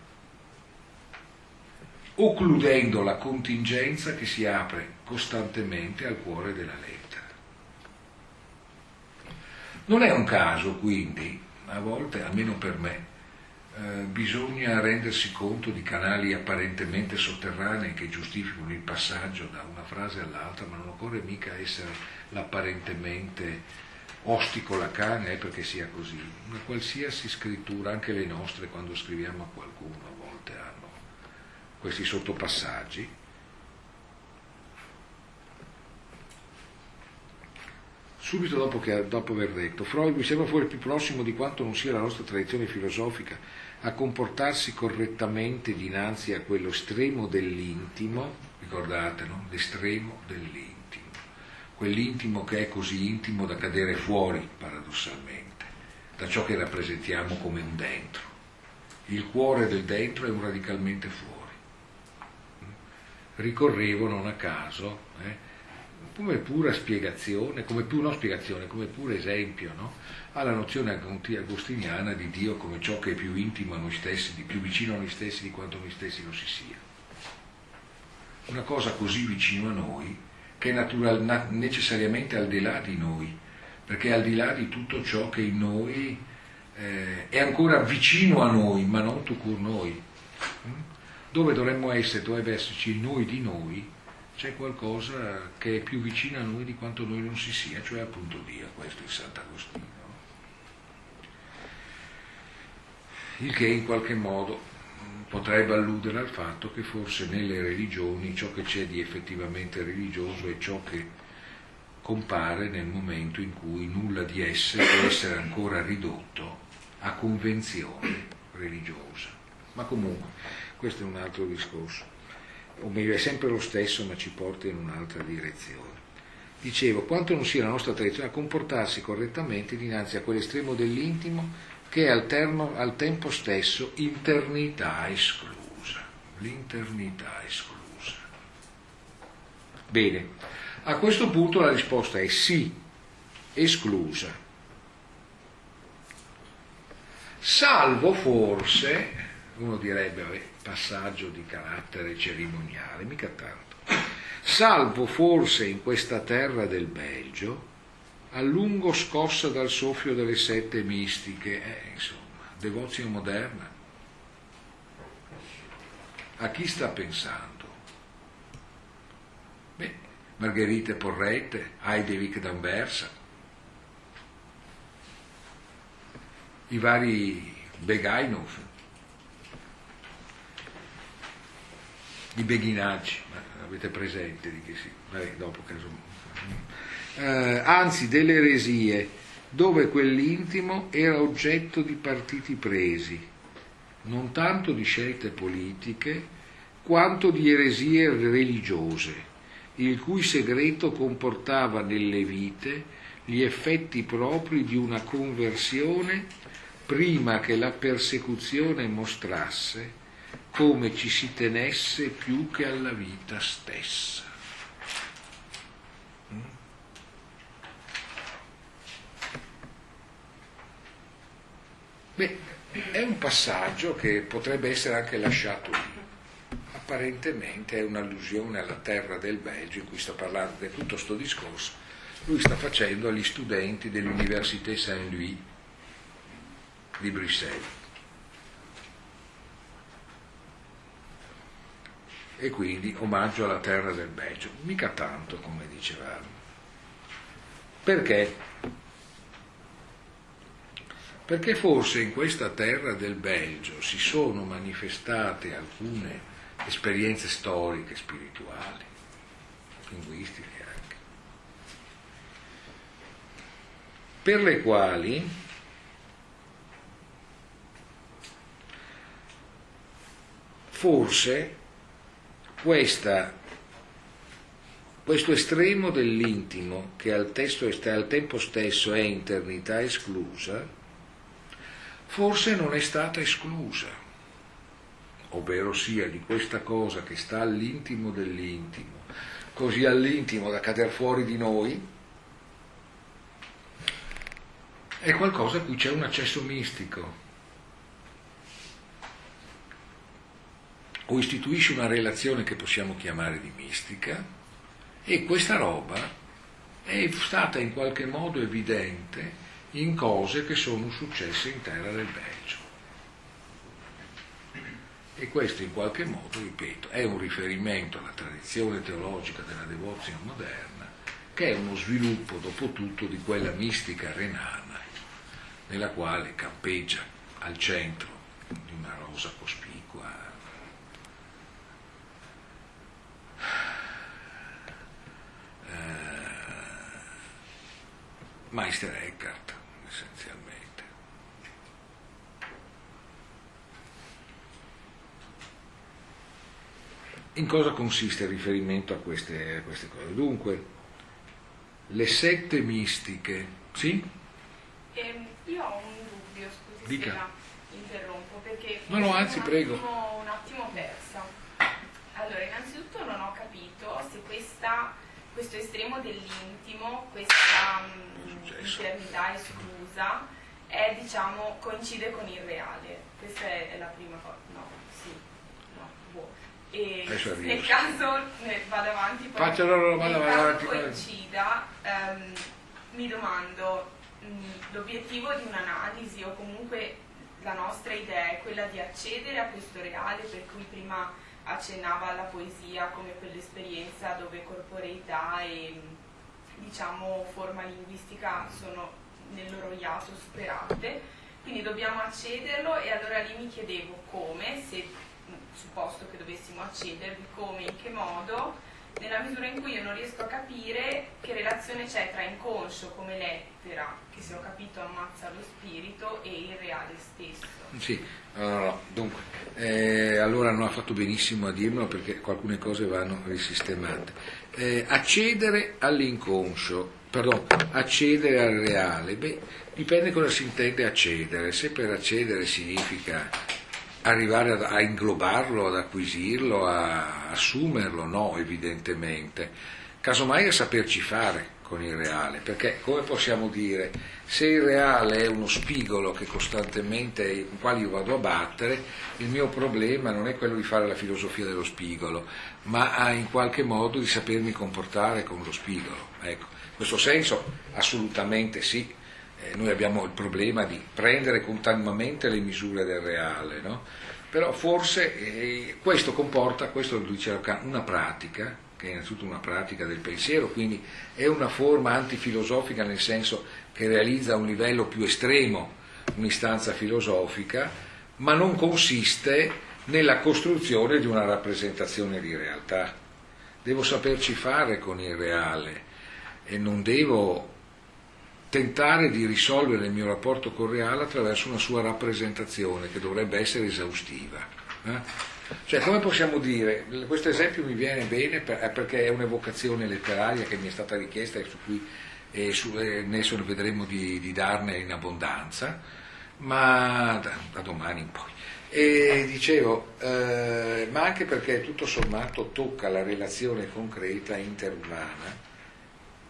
occludendo la contingenza che si apre costantemente al cuore della lettera. Non è un caso quindi, a volte, almeno per me, eh, bisogna rendersi conto di canali apparentemente sotterranei che giustificano il passaggio da una frase all'altra, ma non occorre mica essere l'apparentemente ostico Lacan eh, perché sia così. Una qualsiasi scrittura, anche le nostre, quando scriviamo a qualcuno, questi sottopassaggi subito dopo, che, dopo aver detto Freud mi sembra fuori più prossimo di quanto non sia la nostra tradizione filosofica a comportarsi correttamente dinanzi a quello estremo dell'intimo, ricordate, no? L'estremo dell'intimo, quell'intimo che è così intimo da cadere fuori, paradossalmente, da ciò che rappresentiamo come un dentro. Il cuore del dentro è un radicalmente fuori. Ricorrevo non a caso eh, come pura spiegazione, come più no spiegazione, come pure esempio no? alla nozione agostiniana di Dio come ciò che è più intimo a noi stessi, di più vicino a noi stessi di quanto noi stessi lo si sia. Una cosa così vicino a noi che è natural, na, necessariamente al di là di noi, perché è al di là di tutto ciò che in noi eh, è ancora vicino a noi, ma non tu cur noi. Mm? Dove dovremmo essere, dovrebbe esserci noi di noi, c'è qualcosa che è più vicino a noi di quanto noi non si sia, cioè appunto Dio, questo è Sant'Agostino. Il che in qualche modo potrebbe alludere al fatto che forse nelle religioni ciò che c'è di effettivamente religioso è ciò che compare nel momento in cui nulla di esse può essere ancora ridotto a convenzione religiosa. Ma comunque, questo è un altro discorso o meglio è sempre lo stesso ma ci porta in un'altra direzione. Dicevo, quanto non sia la nostra tradizione a comportarsi correttamente dinanzi a quell'estremo dell'intimo che è al, termo, al tempo stesso internità esclusa. L'internità esclusa. Bene, a questo punto la risposta è sì, esclusa. Salvo forse, uno direbbe, vabbè, passaggio di carattere cerimoniale, mica tanto. Salvo forse in questa terra del Belgio, a lungo scossa dal soffio delle sette mistiche, eh, insomma, devozione moderna. A chi sta pensando? Beh, Margherite Porrette, Heidevik d'Anversa, i vari Begainov, di beguinaggi, avete presente di che si... Vabbè, dopo caso... Eh, anzi delle eresie, dove quell'intimo era oggetto di partiti presi, non tanto di scelte politiche, quanto di eresie religiose, il cui segreto comportava nelle vite gli effetti propri di una conversione prima che la persecuzione mostrasse come ci si tenesse più che alla vita stessa. Beh, è un passaggio che potrebbe essere anche lasciato lì. apparentemente è un'allusione alla terra del Belgio in cui sta parlando, che tutto questo discorso lui sta facendo agli studenti dell'Université Saint-Louis di Bruxelles. E quindi omaggio alla terra del Belgio, mica tanto come dicevamo. Perché? Perché forse in questa terra del Belgio si sono manifestate alcune esperienze storiche, spirituali, linguistiche anche, per le quali forse questa questo estremo dell'intimo, che al, testo, al tempo stesso è internità esclusa, forse non è stata esclusa, ovvero sia di questa cosa che sta all'intimo dell'intimo, così all'intimo da cader fuori di noi, è qualcosa a cui c'è un accesso mistico. O istituisce una relazione che possiamo chiamare di mistica, e questa roba è stata in qualche modo evidente in cose che sono successe in terra del Belgio. E questo in qualche modo, ripeto, è un riferimento alla tradizione teologica della devozione moderna, che è uno sviluppo, dopo tutto, di quella mistica renana, nella quale campeggia al centro di una rosa cospicua Meister Eckhart, essenzialmente. In cosa consiste il riferimento a queste, a queste cose? Dunque, le sette mistiche, sì? Eh, io ho un dubbio, scusi Dica. se la interrompo, perché No, no, mi anzi, un prego. attimo- un attimo persa. Allora, innanzitutto non ho capito se questa, questo estremo dell'intimo, questa mm, eternità esclusa, è, diciamo, coincide con il reale. Questa è, la prima cosa. No, sì, no, boh. E nel caso ne- vado avanti, poi Faccia loro, nel vada caso avanti, coincida, ehm, mi domando, mh, l'obiettivo di un'analisi o comunque la nostra idea è quella di accedere a questo reale per cui prima accennava alla poesia come quell'esperienza dove corporeità e mh, diciamo forma linguistica sono nel loro iato superate, quindi dobbiamo accederlo e allora lì mi chiedevo come, se supposto che dovessimo accedervi, come, in che modo, nella misura in cui io non riesco a capire che relazione c'è tra inconscio come lettera, che se ho capito ammazza lo spirito, e il reale stesso. Sì, no. dunque, eh, allora non ha fatto benissimo a dirmelo perché alcune cose vanno risistemate. Eh, accedere all'inconscio, pardon, accedere al reale, beh, dipende cosa si intende accedere. Se per accedere significa arrivare ad- a inglobarlo, ad acquisirlo, a assumerlo, no, evidentemente. Casomai a saperci fare con il reale, perché come possiamo dire, se il reale è uno spigolo che costantemente, con quale io vado a battere, il mio problema non è quello di fare la filosofia dello spigolo, ma in qualche modo di sapermi comportare con lo spigolo. Ecco, in questo senso assolutamente sì. Eh, noi abbiamo il problema di prendere continuamente le misure del reale, no? però forse eh, questo comporta, questo lo diceva Kant, una pratica, che è innanzitutto una pratica del pensiero, quindi è una forma antifilosofica nel senso che realizza un livello più estremo un'istanza filosofica, ma non consiste nella costruzione di una rappresentazione di realtà. Devo saperci fare con il reale e non devo tentare di risolvere il mio rapporto col reale attraverso una sua rappresentazione che dovrebbe essere esaustiva. eh? Cioè, come possiamo dire, questo esempio mi viene bene per- eh, perché è un'evocazione letteraria che mi è stata richiesta e su cui eh, su- eh, adesso vedremo di, di darne in abbondanza, ma da, da domani in poi. E dicevo, eh, ma anche perché tutto sommato tocca la relazione concreta interumana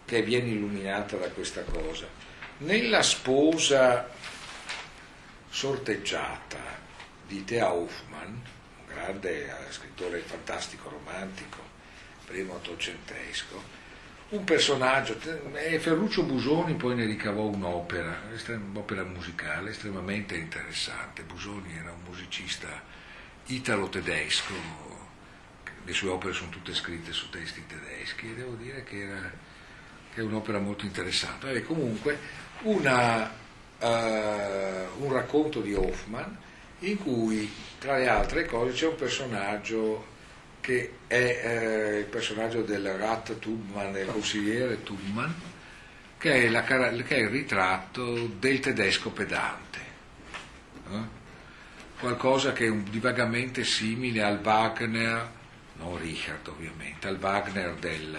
che viene illuminata da questa cosa. Nella sposa sorteggiata di Thea Hoffmann, grande scrittore fantastico, romantico, primo ottocentesco, un personaggio, e Ferruccio Busoni poi ne ricavò un'opera, un'opera musicale estremamente interessante. Busoni era un musicista italo-tedesco, le sue opere sono tutte scritte su testi tedeschi e devo dire che, era, che è un'opera molto interessante. Vabbè, comunque una, uh, un racconto di Hoffman in cui tra le altre cose c'è un personaggio che è eh, il personaggio del Rat Tubman, del consigliere Tubman, che è, la, che è, il ritratto del tedesco pedante. Eh? Qualcosa che è un, di simile al Wagner, non Richard ovviamente, al Wagner del,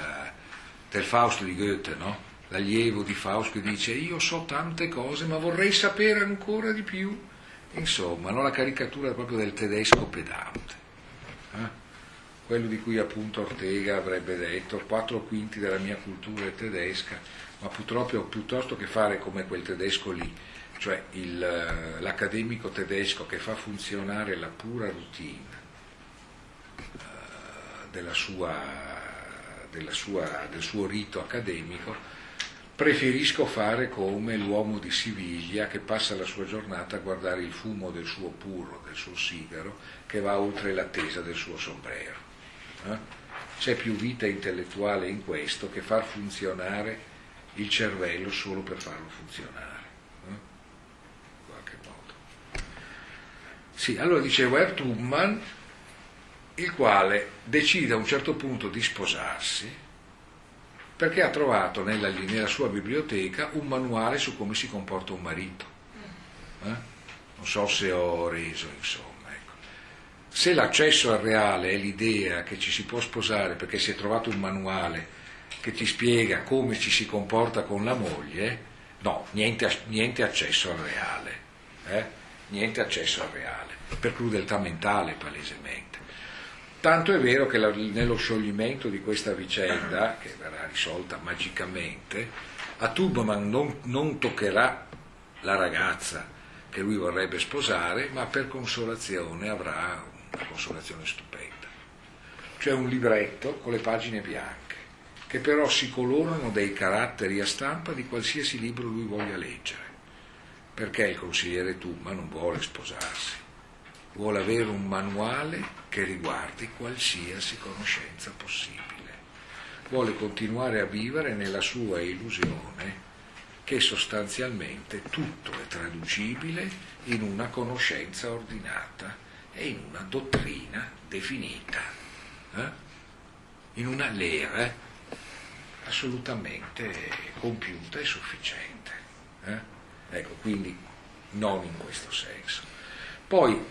del Faust di Goethe, no? l'allievo di Faust che dice io so tante cose ma vorrei sapere ancora di più. Insomma, no? la caricatura proprio del tedesco pedante. Eh? quello di cui appunto Ortega avrebbe detto, quattro quinti della mia cultura è tedesca, ma purtroppo piuttosto che fare come quel tedesco lì, cioè il, eh, l'accademico tedesco che fa funzionare la pura routine uh, della sua, della sua, del suo rito accademico, preferisco fare come l'uomo di Siviglia che passa la sua giornata a guardare il fumo del suo purro, del suo sigaro, che va oltre l'attesa del suo sombrero. Eh? C'è più vita intellettuale in questo che far funzionare il cervello solo per farlo funzionare. Eh? In qualche modo. Sì, allora dicevo Ertugman, il quale decide a un certo punto di sposarsi perché ha trovato nella, nella sua biblioteca un manuale su come si comporta un marito. Eh? Non so se ho reso, insomma. Se l'accesso al reale è l'idea che ci si può sposare perché si è trovato un manuale che ti spiega come ci si comporta con la moglie, no, niente, niente accesso al reale, eh? niente accesso al reale, per crudeltà mentale palesemente. Tanto è vero che la, nello scioglimento di questa vicenda, che verrà risolta magicamente, a Tubman non, non toccherà la ragazza che lui vorrebbe sposare, ma per consolazione avrà una consolazione stupenda. C'è un libretto con le pagine bianche, che però si colorano dei caratteri a stampa di qualsiasi libro lui voglia leggere, perché il consigliere Tumma non vuole sposarsi, vuole avere un manuale che riguardi qualsiasi conoscenza possibile, vuole continuare a vivere nella sua illusione che sostanzialmente tutto è traducibile in una conoscenza ordinata è in una dottrina definita, eh? in una lera assolutamente compiuta e sufficiente. Eh? Ecco, quindi non in questo senso. Poi,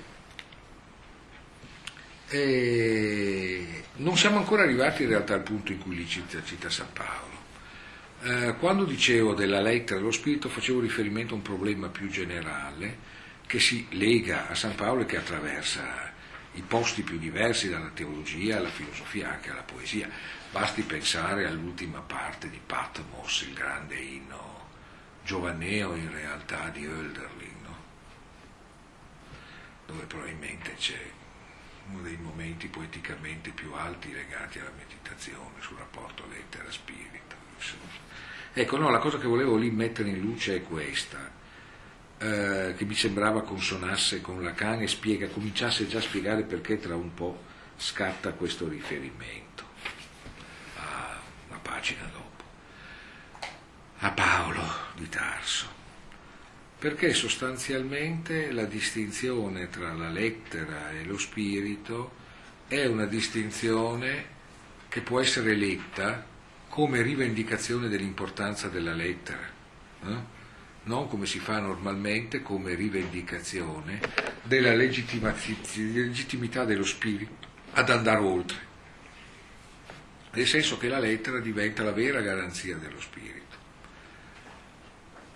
eh, non siamo ancora arrivati in realtà al punto in cui li cita, cita San Paolo. Eh, quando dicevo della lettera dello Spirito facevo riferimento a un problema più generale che si lega a San Paolo e che attraversa i posti più diversi dalla teologia alla filosofia, anche alla poesia. Basti pensare all'ultima parte di Patmos, il grande inno giovaneo in realtà di Hölderlin, no? dove probabilmente c'è uno dei momenti poeticamente più alti legati alla meditazione sul rapporto lettera-spirito. Ecco, no, la cosa che volevo lì mettere in luce è questa eh, che mi sembrava consonasse con Lacan e spiega, cominciasse già a spiegare perché tra un po' scatta questo riferimento a una pagina dopo, a Paolo di Tarso. Perché sostanzialmente la distinzione tra la lettera e lo spirito è una distinzione che può essere letta come rivendicazione dell'importanza della lettera. Eh? non come si fa normalmente, come rivendicazione della legittimità dello spirito ad andare oltre, nel senso che la lettera diventa la vera garanzia dello spirito.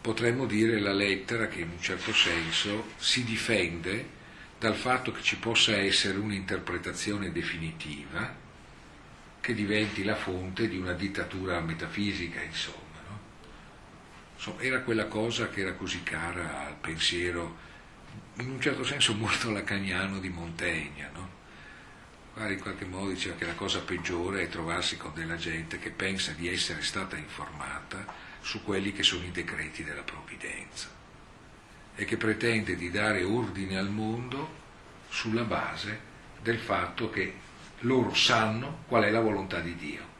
Potremmo dire la lettera che in un certo senso si difende dal fatto che ci possa essere un'interpretazione definitiva che diventi la fonte di una dittatura metafisica, insomma. Insomma, era quella cosa che era così cara al pensiero, in un certo senso molto lacaniano di Montaigne, no? in qualche modo diceva che la cosa peggiore è trovarsi con della gente che pensa di essere stata informata su quelli che sono i decreti della provvidenza e che pretende di dare ordine al mondo sulla base del fatto che loro sanno qual è la volontà di Dio.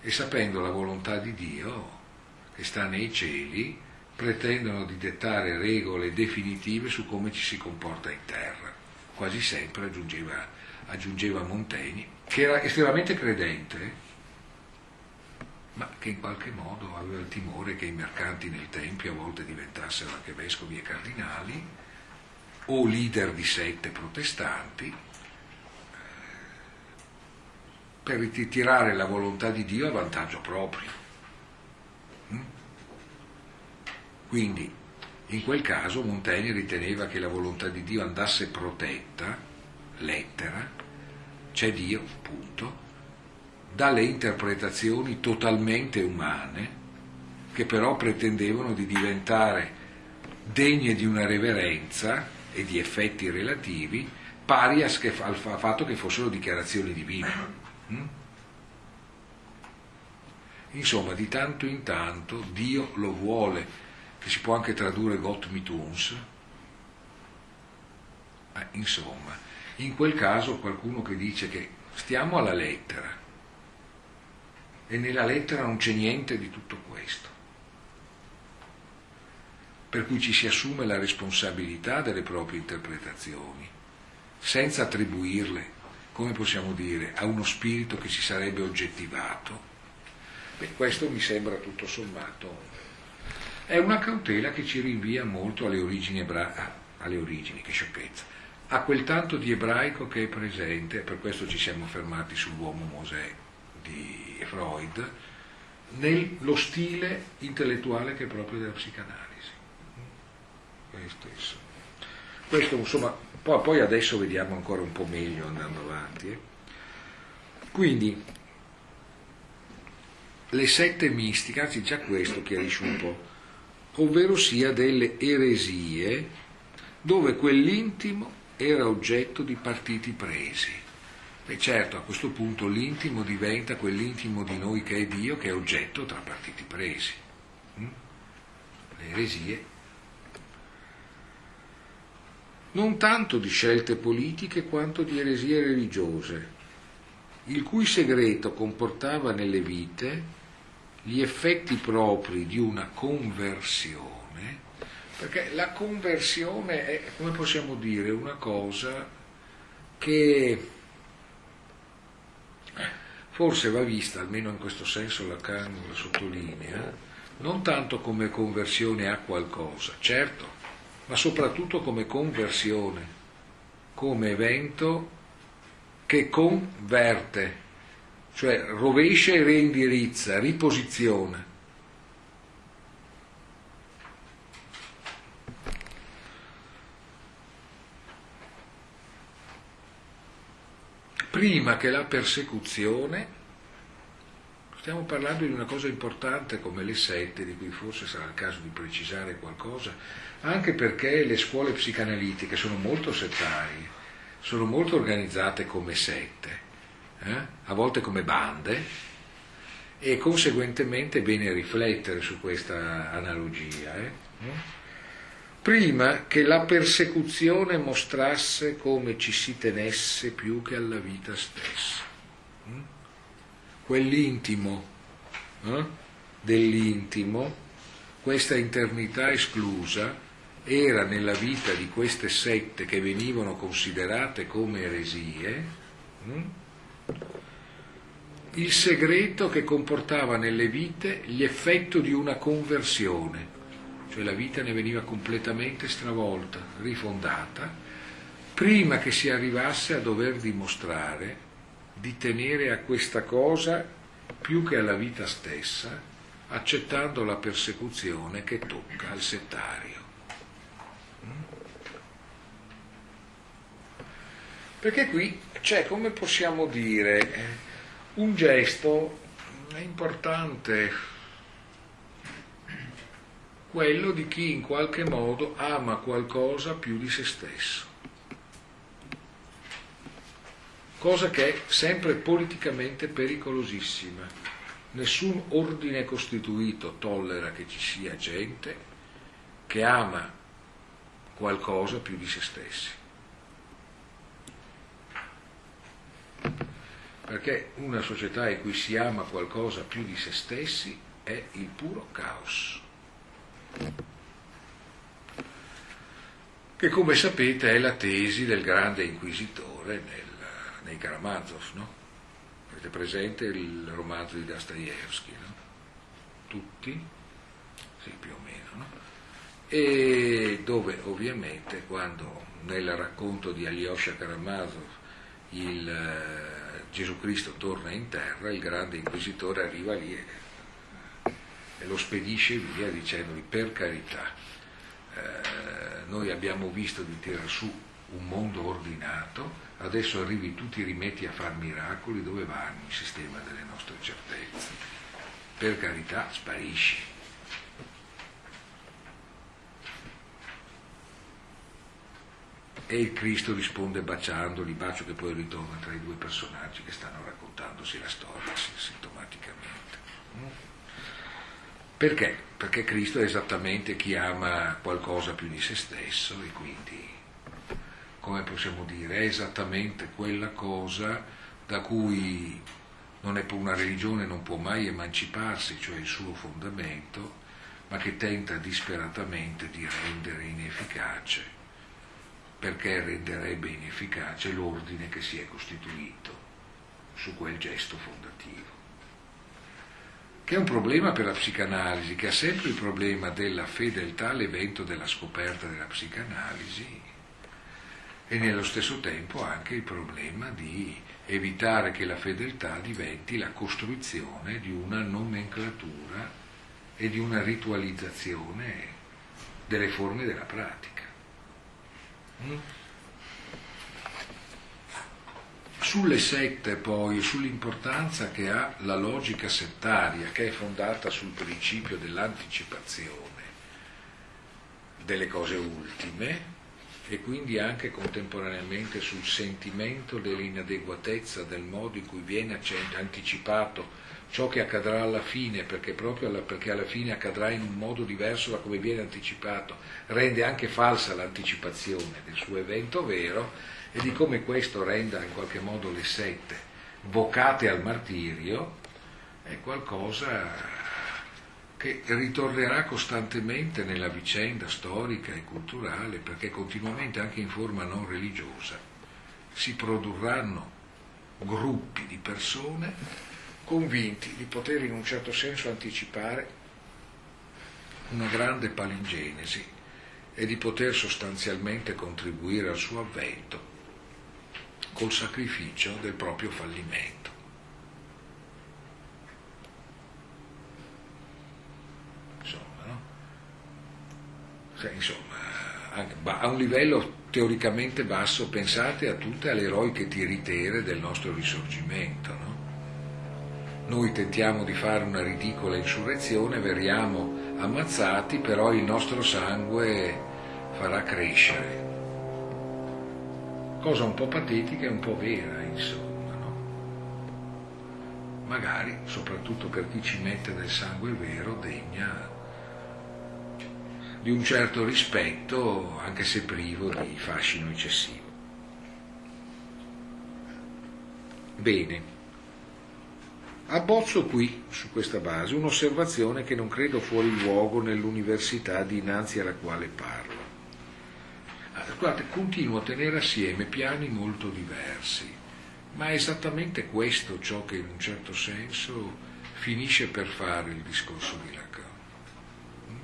E sapendo la volontà di Dio, che sta nei cieli, pretendono di dettare regole definitive su come ci si comporta in terra. Quasi sempre aggiungeva, aggiungeva Montaigne, che era estremamente credente, ma che in qualche modo aveva il timore che i mercanti nel Tempio a volte diventassero anche vescovi e cardinali o leader di sette protestanti eh, per ritirare la volontà di Dio a vantaggio proprio. Mm? Quindi in quel caso Montaigne riteneva che la volontà di Dio andasse protetta, lettera, c'è Dio, punto, dalle interpretazioni totalmente umane che però pretendevano di diventare degne di una reverenza e di effetti relativi pari al fatto che fossero dichiarazioni divine. Mm? Insomma, di tanto in tanto Dio lo vuole, che si può anche tradurre Gott mit uns. Eh, insomma, in quel caso qualcuno che dice che stiamo alla lettera, e nella lettera non c'è niente di tutto questo. Per cui ci si assume la responsabilità delle proprie interpretazioni, senza attribuirle, come possiamo dire, a uno spirito che si sarebbe oggettivato. Beh, questo mi sembra tutto sommato. È una cautela che ci rinvia molto alle origini ebraiche, ah, alle origini, che sciocchezza, a quel tanto di ebraico che è presente, per questo ci siamo fermati sull'uomo Mosè di Freud nello stile intellettuale che è proprio della psicanalisi. Questo, Questo insomma, poi, adesso vediamo ancora un po' meglio andando avanti. Eh. Quindi, le sette mistiche, anzi già questo chiarisce un po', ovvero sia delle eresie dove quell'intimo era oggetto di partiti presi e certo, a questo punto l'intimo diventa quell'intimo di noi che è Dio, che è oggetto tra partiti presi. Mm? Le eresie. Non tanto di scelte politiche quanto di eresie religiose, il cui segreto comportava nelle vite gli effetti propri di una conversione, perché la conversione è, come possiamo dire, una cosa che forse va vista, almeno in questo senso Lacan la sottolinea, non tanto come conversione a qualcosa, certo, ma soprattutto come conversione, come evento che converte, cioè rovescia e reindirizza, riposiziona. Prima che la persecuzione, stiamo parlando di una cosa importante come le sette, di cui forse sarà il caso di precisare qualcosa, anche perché le scuole psicanalitiche sono molto settarie, sono molto organizzate come sette, eh? a volte come bande, e conseguentemente è bene riflettere su questa analogia. Eh? Prima che la persecuzione mostrasse come ci si tenesse più che alla vita stessa. Mm? Quell'intimo eh, dell'intimo, questa internità esclusa, era nella vita di queste sette che venivano considerate come eresie, mm? il segreto che comportava nelle vite l'effetto di una conversione cioè la vita ne veniva completamente stravolta, rifondata, prima che si arrivasse a dover dimostrare di tenere a questa cosa più che alla vita stessa, accettando la persecuzione che tocca al settario. Perché qui c'è, come possiamo dire, un gesto importante quello di chi in qualche modo ama qualcosa più di se stesso. cosa che è sempre politicamente pericolosissima. Nessun ordine costituito tollera che ci sia gente che ama qualcosa più di se stessi. Perché una società in cui si ama qualcosa più di se stessi è il puro caos. Che come sapete è la tesi del grande inquisitore nel, nei Karamazov, no? Avete presente il romanzo di Dostoevsky, no? Tutti? Sì, più o meno, no? E dove ovviamente quando nel racconto di Alyosha Karamazov il eh, Gesù Cristo torna in terra, il grande inquisitore arriva lì e, e lo spedisce via dicendogli per carità, eh, noi abbiamo visto di tirare su un mondo ordinato, adesso arrivi tu ti rimetti a fare miracoli, dove vanno il sistema delle nostre certezze? Per carità, sparisci. E il Cristo risponde baciandoli, bacio che poi ritorna tra i due personaggi che stanno raccontandosi la storia sintomaticamente. Perché? Perché Cristo è esattamente chi ama qualcosa più di se stesso e quindi, come possiamo dire, è esattamente quella cosa da cui una religione non può mai emanciparsi, cioè il suo fondamento, ma che tenta disperatamente di rendere inefficace perché renderebbe inefficace l'ordine che si è costituito su quel gesto fondativo. Che è un problema per la psicanalisi, che ha sempre il problema della fedeltà all'evento della scoperta della psicanalisi e nello stesso tempo anche il problema di evitare che la fedeltà diventi la costruzione di una nomenclatura e di una ritualizzazione delle forme della pratica. Sulle sette poi, sull'importanza che ha la logica settaria, che è fondata sul principio dell'anticipazione delle cose ultime e quindi anche contemporaneamente sul sentimento dell'inadeguatezza del modo in cui viene anticipato ciò che accadrà alla fine, perché proprio alla, perché alla fine accadrà in un modo diverso da come viene anticipato, rende anche falsa l'anticipazione del suo evento vero e di come questo renda in qualche modo le sette vocate al martirio, è qualcosa che ritornerà costantemente nella vicenda storica e culturale, perché continuamente, anche in forma non religiosa, si produrranno gruppi di persone convinti di poter in un certo senso anticipare una grande palingenesi e di poter sostanzialmente contribuire al suo avvento col sacrificio del proprio fallimento. Insomma, no? Cioè, insomma, a un livello teoricamente basso pensate a tutte le eroiche tiritere del nostro risorgimento, no? noi tentiamo di fare una ridicola insurrezione, verriamo ammazzati, però il nostro sangue farà crescere. Cosa un po' patetica e un po' vera, insomma, no? Magari, soprattutto per chi ci mette del sangue vero, degna di un certo rispetto, anche se privo di fascino eccessivo. Bene. Abbozzo qui, su questa base, un'osservazione che non credo fuori luogo nell'università dinanzi alla quale parlo. Guardate, continuo a tenere assieme piani molto diversi, ma è esattamente questo ciò che in un certo senso finisce per fare il discorso di Lacan. Mm?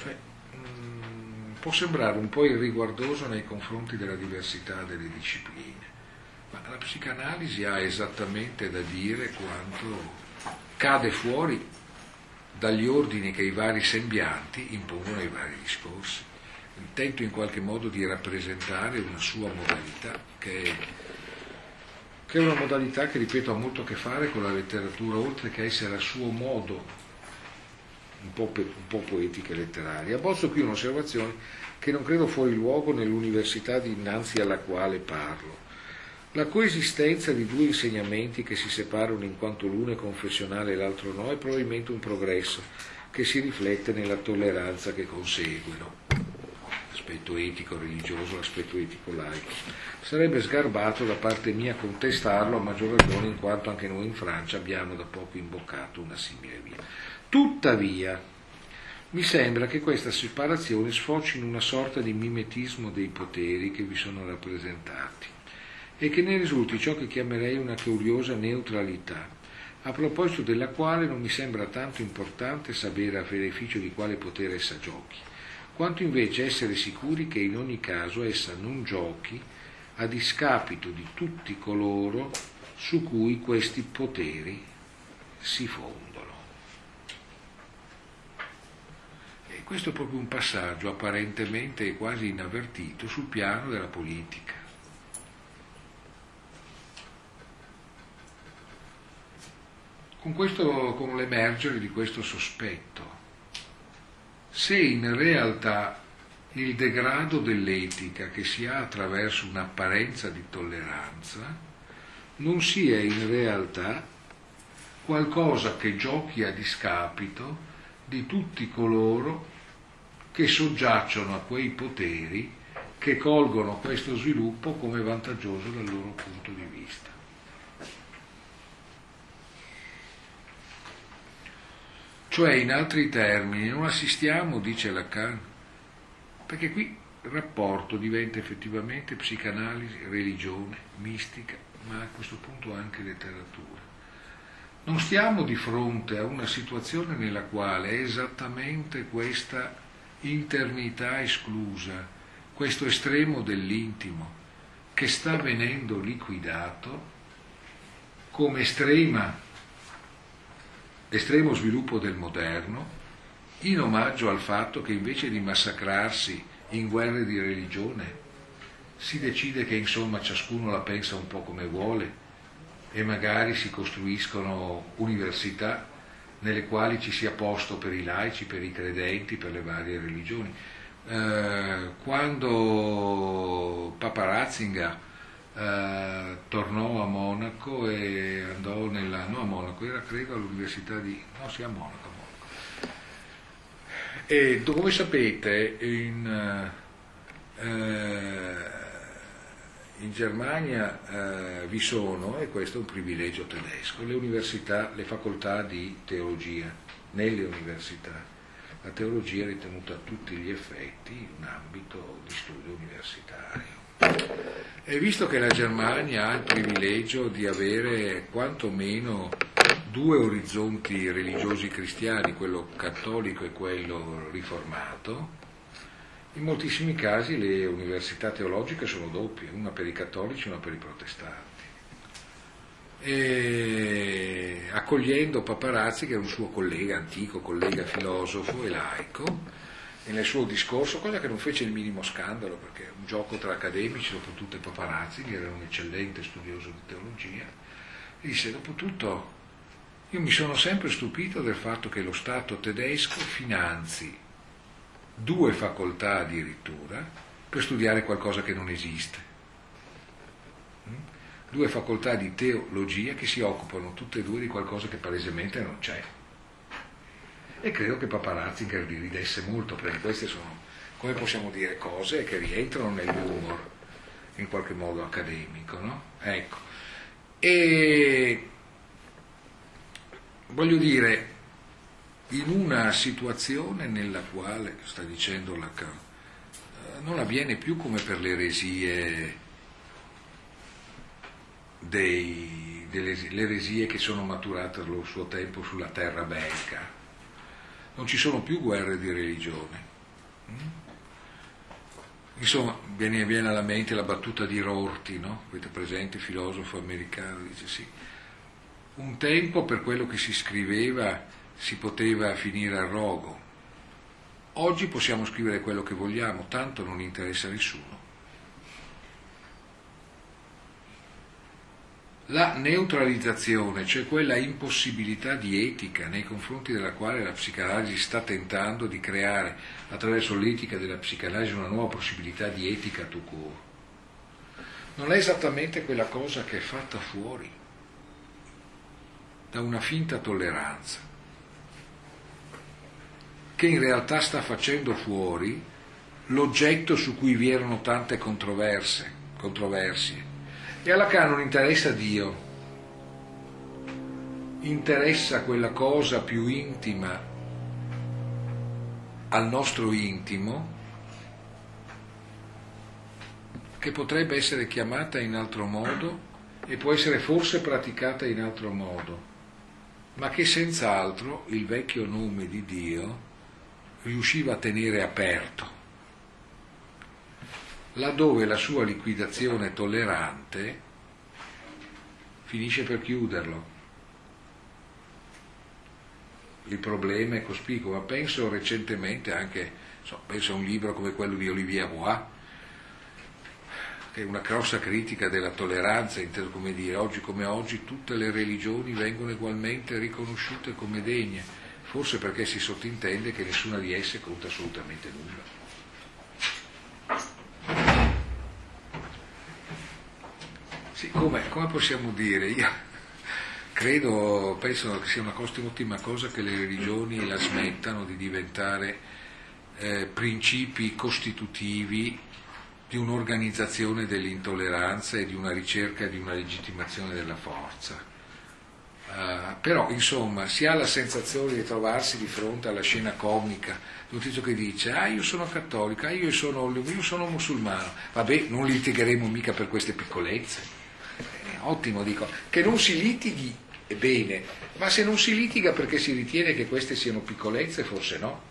Cioè, mm, può sembrare un po' irriguardoso nei confronti della diversità delle discipline ma la psicanalisi ha esattamente da dire quanto cade fuori dagli ordini che i vari sembianti impongono ai vari discorsi. Intento in qualche modo di rappresentare una sua modalità, che è, che è una modalità che, ripeto, ha molto a che fare con la letteratura, oltre che essere a suo modo un po', un po poetica e letteraria. Abbozzo qui un'osservazione che non credo fuori luogo nell'università dinanzi alla quale parlo La coesistenza di due insegnamenti che si separano in quanto l'uno è confessionale e l'altro no è probabilmente un progresso che si riflette nella tolleranza che conseguono. L'aspetto etico religioso, l'aspetto etico laico. Sarebbe sgarbato da parte mia contestarlo a maggior ragione in quanto anche noi in Francia abbiamo da poco imboccato una simile via. Tuttavia, mi sembra che questa separazione sfoci in una sorta di mimetismo dei poteri che vi sono rappresentati e che ne risulti ciò che chiamerei una curiosa neutralità, a proposito della quale non mi sembra tanto importante sapere a beneficio di quale potere essa giochi, quanto invece essere sicuri che in ogni caso essa non giochi a discapito di tutti coloro su cui questi poteri si fondano. E questo è proprio un passaggio apparentemente quasi inavvertito sul piano della politica. con, questo, con l'emergere di questo sospetto. Se in realtà il degrado dell'etica che si ha attraverso un'apparenza di tolleranza non sia in realtà qualcosa che giochi a discapito di tutti coloro che soggiacciono a quei poteri che colgono questo sviluppo come vantaggioso dal loro punto di vista. Cioè, in altri termini, non assistiamo, dice Lacan, perché qui il rapporto diventa effettivamente psicanalisi, religione, mistica, ma a questo punto anche letteratura. Non stiamo di fronte a una situazione nella quale è esattamente questa internità esclusa, questo estremo dell'intimo, che sta venendo liquidato come estrema estremo sviluppo del moderno, in omaggio al fatto che invece di massacrarsi in guerre di religione, si decide che insomma ciascuno la pensa un po' come vuole e magari si costruiscono università nelle quali ci sia posto per i laici, per i credenti, per le varie religioni. Eh, quando Papa Ratzinger eh, tornò a Monaco e andò nella, no a Monaco, era credo all'università di, no sì a Monaco, a Monaco. E come sapete in, eh, in Germania eh, vi sono, e questo è un privilegio tedesco, le università, le facoltà di teologia nelle università. La teologia è ritenuta a tutti gli effetti un ambito di studio universitario. E visto che la Germania ha il privilegio di avere quantomeno due orizzonti religiosi cristiani, quello cattolico e quello riformato, in moltissimi casi le università teologiche sono doppie, una per i cattolici e una per i protestanti. E accogliendo Paparazzi, che era un suo collega, antico collega filosofo e laico, e nel suo discorso, cosa che non fece il minimo scandalo, perché un gioco tra accademici, dopo tutto il paparazzi, che era un eccellente studioso di teologia, disse, dopo tutto, io mi sono sempre stupito del fatto che lo Stato tedesco finanzi due facoltà addirittura per studiare qualcosa che non esiste. Mm? Due facoltà di teologia che si occupano tutte e due di qualcosa che palesemente non c'è e credo che Papa Ratzinger li ridesse molto perché queste sono, come possiamo dire, cose che rientrano nell'humor in qualche modo accademico. No? Ecco. E voglio dire, in una situazione nella quale, sta dicendo Lacan, eh, non avviene più come per le eresie, dei, delle eresie che sono maturate allo suo tempo sulla terra belga, non ci sono più guerre di religione. Mm? Insomma, viene, viene alla mente la battuta di Rorty, no? Avete presente, filosofo americano, dice sì. Un tempo per quello che si scriveva si poteva finire al rogo. Oggi possiamo scrivere quello che vogliamo, tanto non interessa a nessuno. La neutralizzazione, cioè quella impossibilità di etica nei confronti della quale la psicanalisi sta tentando di creare attraverso l'etica della psicanalisi una nuova possibilità di etica tout court, non è esattamente quella cosa che è fatta fuori da una finta tolleranza, che in realtà sta facendo fuori l'oggetto su cui vi erano tante controversie. controversie. E alla Lacan non interessa Dio, interessa quella cosa più intima al nostro intimo che potrebbe essere chiamata in altro modo e può essere forse praticata in altro modo, ma che senz'altro il vecchio nome di Dio riusciva a tenere aperto, laddove la sua liquidazione tollerante finisce per chiuderlo il problema è cospicuo, ma penso recentemente anche, so, penso a un libro come quello di Olivier Bois, che è una grossa critica della tolleranza, come dire, oggi come oggi tutte le religioni vengono ugualmente riconosciute come degne, forse perché si sottintende che nessuna di esse conta assolutamente nulla. Sì, come, come possiamo dire? Io credo, penso che sia una ottima cosa che le religioni la smettano di diventare eh, principi costitutivi di un'organizzazione dell'intolleranza e di una ricerca di una legittimazione della forza. Uh, però insomma si ha la sensazione di trovarsi di fronte alla scena comica di un tizio che dice ah io sono cattolica, io sono, io sono musulmano, vabbè non litigheremo mica per queste piccolezze, ottimo dico, che non si litighi è bene, ma se non si litiga perché si ritiene che queste siano piccolezze, forse no.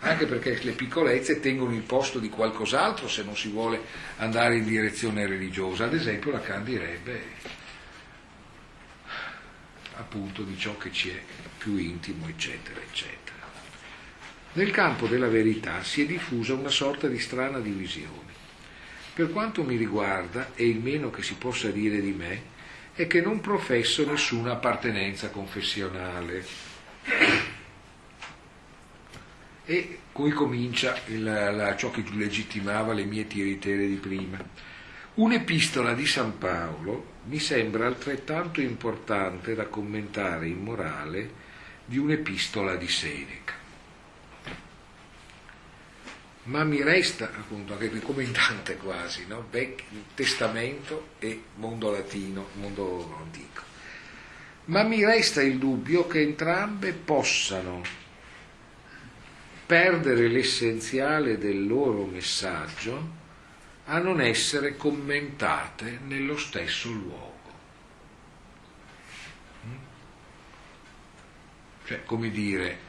Anche perché le piccolezze tengono il posto di qualcos'altro se non si vuole andare in direzione religiosa. Ad esempio Lacan direbbe appunto di ciò che ci è più intimo, eccetera, eccetera. Nel campo della verità si è diffusa una sorta di strana divisione. Per quanto mi riguarda, e il meno che si possa dire di me, e che non professo nessuna appartenenza confessionale. E qui comincia il, la, ciò che legittimava le mie tiritere di prima. Un'epistola di San Paolo mi sembra altrettanto importante da commentare in morale di un'epistola di Seneca ma mi resta appunto anche come in tante quasi, no? Vec- testamento e mondo latino, mondo antico. Ma mi resta il dubbio che entrambe possano perdere l'essenziale del loro messaggio a non essere commentate nello stesso luogo. Mm? Cioè, come dire,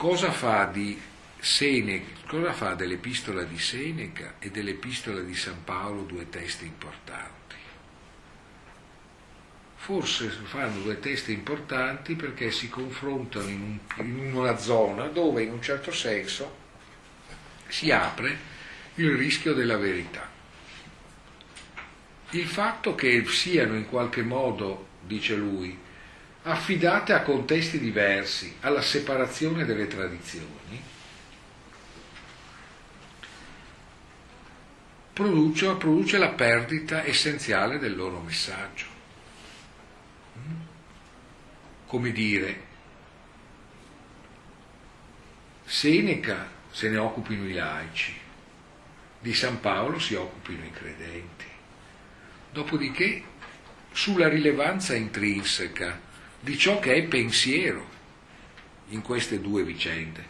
cosa fa di Seneca, cosa fa dell'epistola di Seneca e dell'epistola di San Paolo due testi importanti? Forse fanno due testi importanti perché si confrontano in, un, in una zona dove in un certo senso si apre il rischio della verità. Il fatto che siano in qualche modo, dice lui, affidate a contesti diversi, alla separazione delle tradizioni, produce, produce la perdita essenziale del loro messaggio. Come dire, Seneca se ne occupino i laici, di San Paolo si occupino i credenti. Dopodiché, sulla rilevanza intrinseca di ciò che è pensiero in queste due vicende,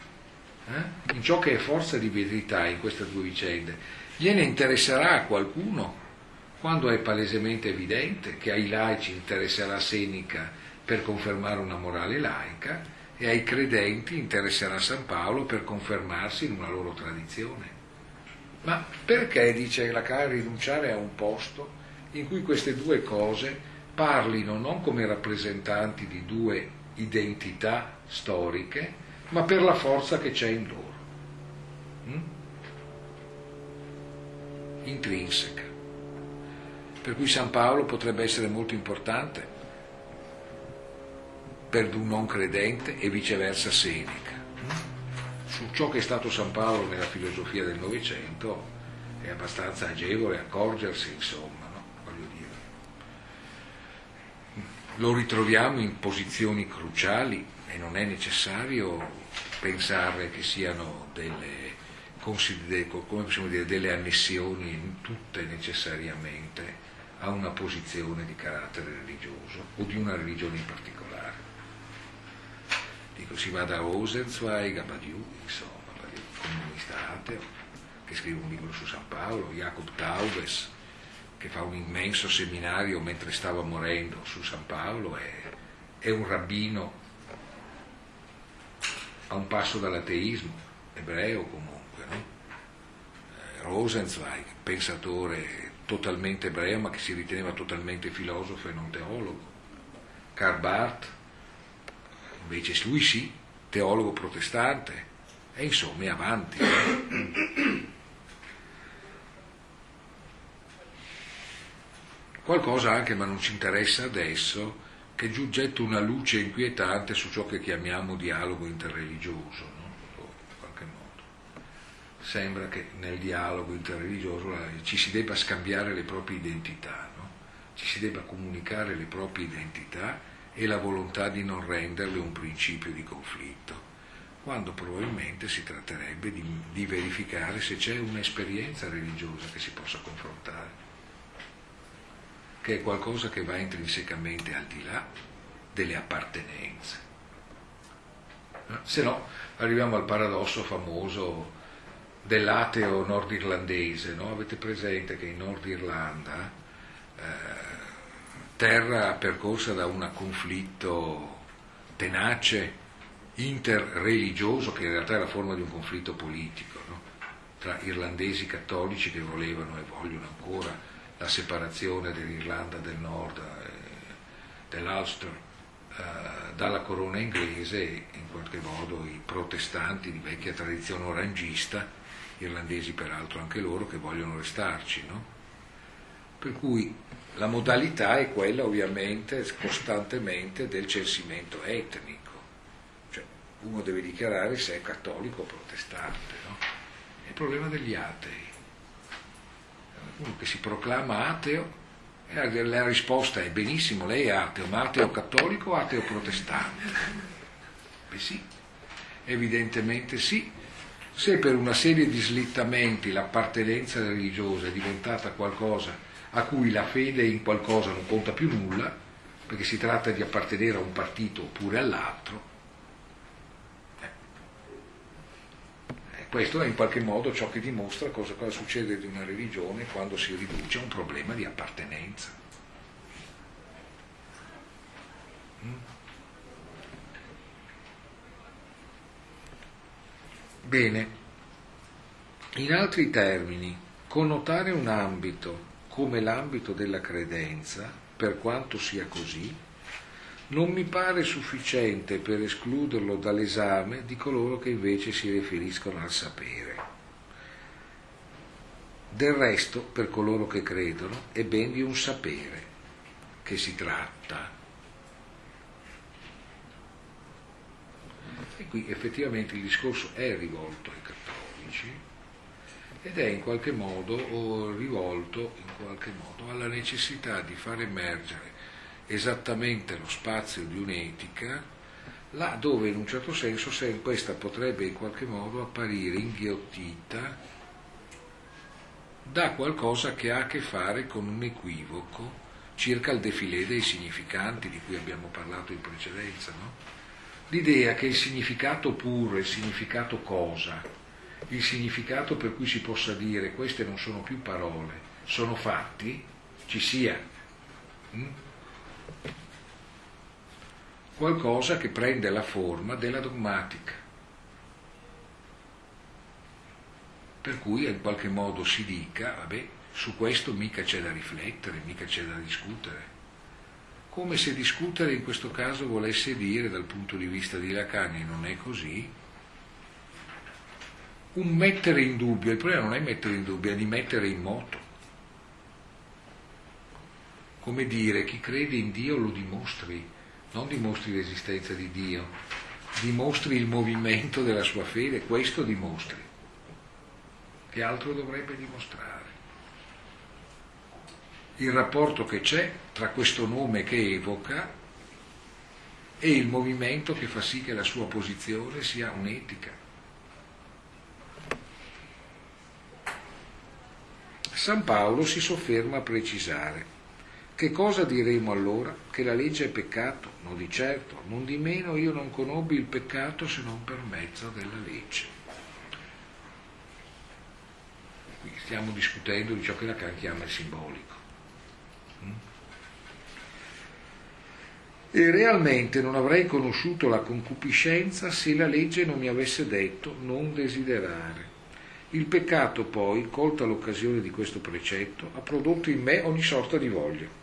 eh? in ciò che è forza di verità in queste due vicende. Gliene interesserà a qualcuno quando è palesemente evidente che ai laici interesserà Seneca per confermare una morale laica e ai credenti interesserà San Paolo per confermarsi in una loro tradizione. Ma perché, dice Lacan, rinunciare a un posto in cui queste due cose parlino non come rappresentanti di due identità storiche, ma per la forza che c'è in loro, mm? intrinseca. Per cui San Paolo potrebbe essere molto importante per un non credente e viceversa Seneca. Mm? su ciò che è stato San Paolo nella filosofia del Novecento è abbastanza agevole accorgersi, insomma, no? voglio dire. Lo ritroviamo in posizioni cruciali e non è necessario pensare che siano delle, dire, delle annessioni tutte necessariamente a una posizione di carattere religioso o di una religione in particolare. Dico, si va da Rosenzweig a Badiou, insomma, comunista ateo, che scrive un libro su San Paolo, Jacob Taubes, che fa un immenso seminario mentre stava morendo su San Paolo, è, è un rabbino a un passo dall'ateismo, ebreo comunque. No? Eh, Rosenzweig, pensatore totalmente ebreo ma che si riteneva totalmente filosofo e non teologo. Karl Barth, invece lui sì, teologo protestante, e insomma è avanti. Qualcosa anche, ma non ci interessa adesso, che giù getta una luce inquietante su ciò che chiamiamo dialogo interreligioso, no? in qualche modo. Sembra che nel dialogo interreligioso ci si debba scambiare le proprie identità, no? ci si debba comunicare le proprie identità e la volontà di non renderle un principio di conflitto quando probabilmente si tratterebbe di, di, verificare se c'è un'esperienza religiosa che si possa confrontare che è qualcosa che va intrinsecamente al di là delle appartenenze. Se no, arriviamo al paradosso famoso dell'ateo nordirlandese. No? Avete presente che in Nord Irlanda, eh, terra percorsa da un conflitto tenace, interreligioso, che in realtà è la forma di un conflitto politico, no? tra irlandesi cattolici che volevano e vogliono ancora la separazione dell'Irlanda del Nord dell'Ulster eh, dalla corona inglese in qualche modo i protestanti di vecchia tradizione orangista, irlandesi peraltro anche loro, che vogliono restarci. No? Per cui la modalità è quella ovviamente costantemente del censimento etnico, cioè uno deve dichiarare se è cattolico o protestante. No? È il problema degli atei uno che si proclama ateo, e la risposta è benissimo, lei è ateo, ma ateo cattolico o ateo protestante? Beh sì, evidentemente sì. Se per una serie di slittamenti l'appartenenza religiosa è diventata qualcosa a cui la fede in qualcosa non conta più nulla, perché si tratta di appartenere a un partito oppure all'altro, Questo è in qualche modo ciò che dimostra cosa, cosa succede di una religione quando si riduce a un problema di appartenenza. Mm? Bene, in altri termini, connotare un ambito come l'ambito della credenza, per quanto sia così, non mi pare sufficiente per escluderlo dall'esame di coloro che invece si riferiscono al sapere. Del resto, per coloro che credono, è ben di un sapere che si tratta. E qui effettivamente il discorso è rivolto ai cattolici ed è in qualche modo rivolto in qualche modo alla necessità di far emergere esattamente lo spazio di un'etica, là dove in un certo senso questa potrebbe in qualche modo apparire inghiottita da qualcosa che ha a che fare con un equivoco circa il defilé dei significanti di cui abbiamo parlato in precedenza. No? L'idea che il significato puro, il significato cosa, il significato per cui si possa dire queste non sono più parole, sono fatti, ci sia. Mm? Qualcosa che prende la forma della dogmatica. Per cui in qualche modo si dica, vabbè, su questo mica c'è da riflettere, mica c'è da discutere. Come se discutere in questo caso volesse dire, dal punto di vista di Lacan, e non è così, un mettere in dubbio, il problema non è mettere in dubbio, è di mettere in moto. Come dire, chi crede in Dio lo dimostri, non dimostri l'esistenza di Dio, dimostri il movimento della sua fede, questo dimostri. Che altro dovrebbe dimostrare? Il rapporto che c'è tra questo nome che evoca e il movimento che fa sì che la sua posizione sia un'etica. San Paolo si sofferma a precisare che cosa diremo allora? Che la legge è peccato? No di certo, non di meno io non conobbi il peccato se non per mezzo della legge. Qui stiamo discutendo di ciò che Lacan chiama il simbolico. Mm? E realmente non avrei conosciuto la concupiscenza se la legge non mi avesse detto non desiderare. Il peccato poi, colta l'occasione di questo precetto, ha prodotto in me ogni sorta di voglia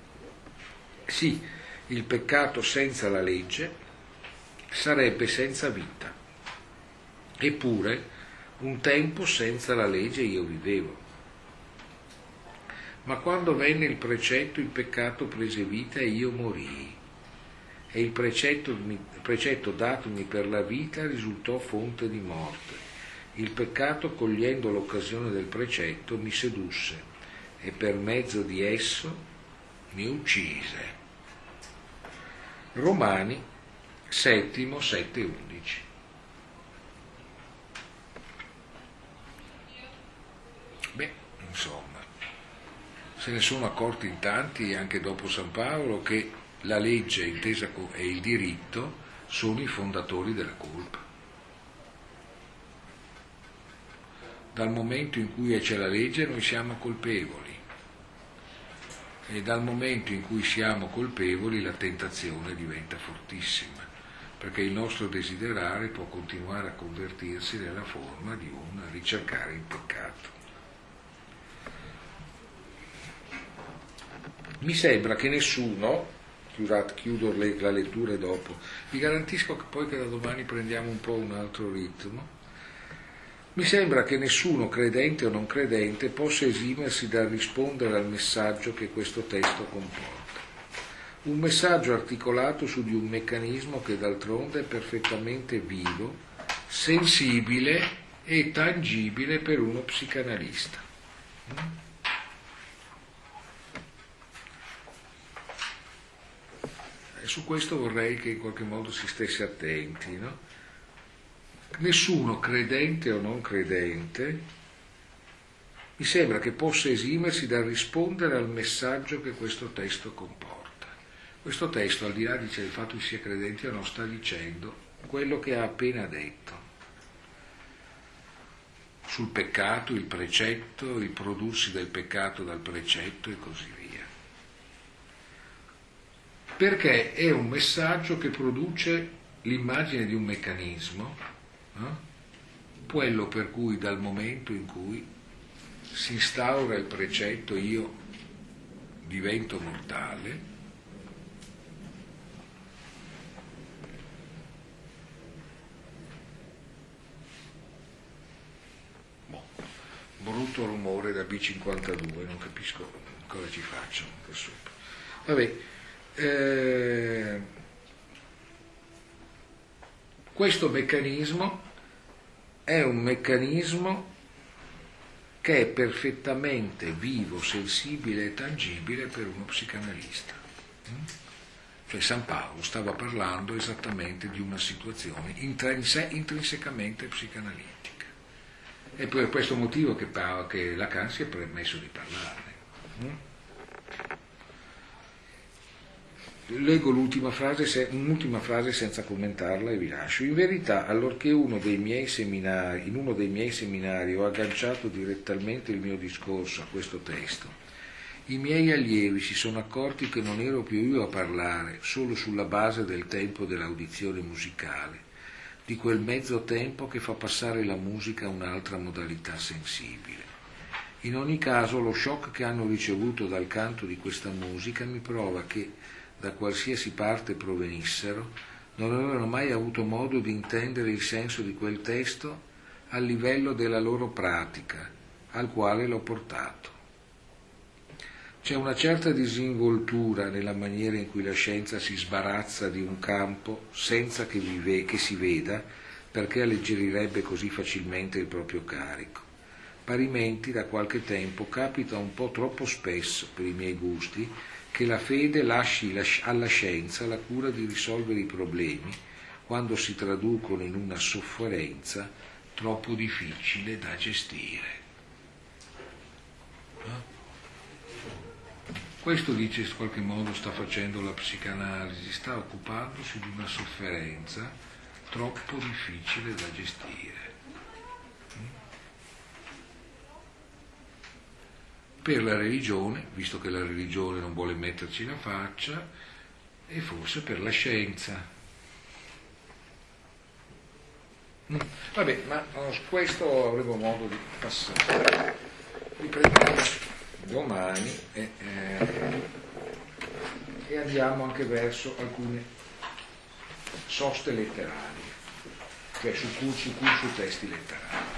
sì, il peccato senza la legge sarebbe senza vita. Eppure, un tempo senza la legge io vivevo. Ma quando venne il precetto, il peccato prese vita e io morii. E il precetto, precetto datomi per la vita risultò fonte di morte. Il peccato, cogliendo l'occasione del precetto, mi sedusse e per mezzo di esso mi uccise. Romani 7, 7, 11. Beh, insomma, se ne sono accorti in tanti anche dopo San Paolo che la legge intesa e il diritto sono i fondatori della colpa. Dal momento in cui c'è la legge noi siamo colpevoli e dal momento in cui siamo colpevoli la tentazione diventa fortissima, perché il nostro desiderare può continuare a convertirsi nella forma di un ricercare il peccato. Mi sembra che nessuno, chiudo la lettura dopo, vi garantisco che poi che da domani prendiamo un po' un altro ritmo, mi sembra che nessuno, credente o non credente, possa esimersi dal rispondere al messaggio che questo testo comporta. Un messaggio articolato su di un meccanismo che d'altronde è perfettamente vivo, sensibile e tangibile per uno psicanalista. E su questo vorrei che in qualche modo si stesse attenti, no? Nessuno credente o non credente mi sembra che possa esimersi dal rispondere al messaggio che questo testo comporta. Questo testo, al di là del fatto che sia credente o non, sta dicendo quello che ha appena detto sul peccato, il precetto, il prodursi del peccato dal precetto e così via. Perché è un messaggio che produce l'immagine di un meccanismo eh? quello per cui dal momento in cui si instaura il precetto io divento mortale, boh, brutto rumore da B52, non capisco cosa ci faccio. Vabbè, eh, questo meccanismo è un meccanismo che è perfettamente vivo, sensibile e tangibile per uno psicanalista. Mm? Cioè San Paolo stava parlando esattamente di una situazione intrinsecamente psicanalitica. È per questo motivo che, che Lacan si è permesso di parlarne. Mm? Leggo l'ultima frase, un'ultima frase senza commentarla e vi lascio. In verità, allorché uno seminari, in uno dei miei seminari ho agganciato direttamente il mio discorso a questo testo, i miei allievi si sono accorti che non ero più io a parlare solo sulla base del tempo dell'audizione musicale, di quel mezzo tempo che fa passare la musica a un'altra modalità sensibile. In ogni caso, lo shock che hanno ricevuto dal canto di questa musica mi prova che da qualsiasi parte provenissero, non avevano mai avuto modo di intendere il senso di quel testo a livello della loro pratica, al quale l'ho portato. C'è una certa disinvoltura nella maniera in cui la scienza si sbarazza di un campo senza che, vive, che si veda, perché alleggerirebbe così facilmente il proprio carico. Parimenti da qualche tempo capita un po' troppo spesso, per i miei gusti, che la fede lasci alla scienza la cura di risolvere i problemi quando si traducono in una sofferenza troppo difficile da gestire. Eh? Questo dice in qualche modo sta facendo la psicanalisi, sta occupandosi di una sofferenza troppo difficile da gestire. Per la religione, visto che la religione non vuole metterci la faccia, e forse per la scienza. Vabbè, ma questo avremo modo di passare. Riprendiamo domani e, eh, e andiamo anche verso alcune soste letterali, cioè su, su, su testi letterali.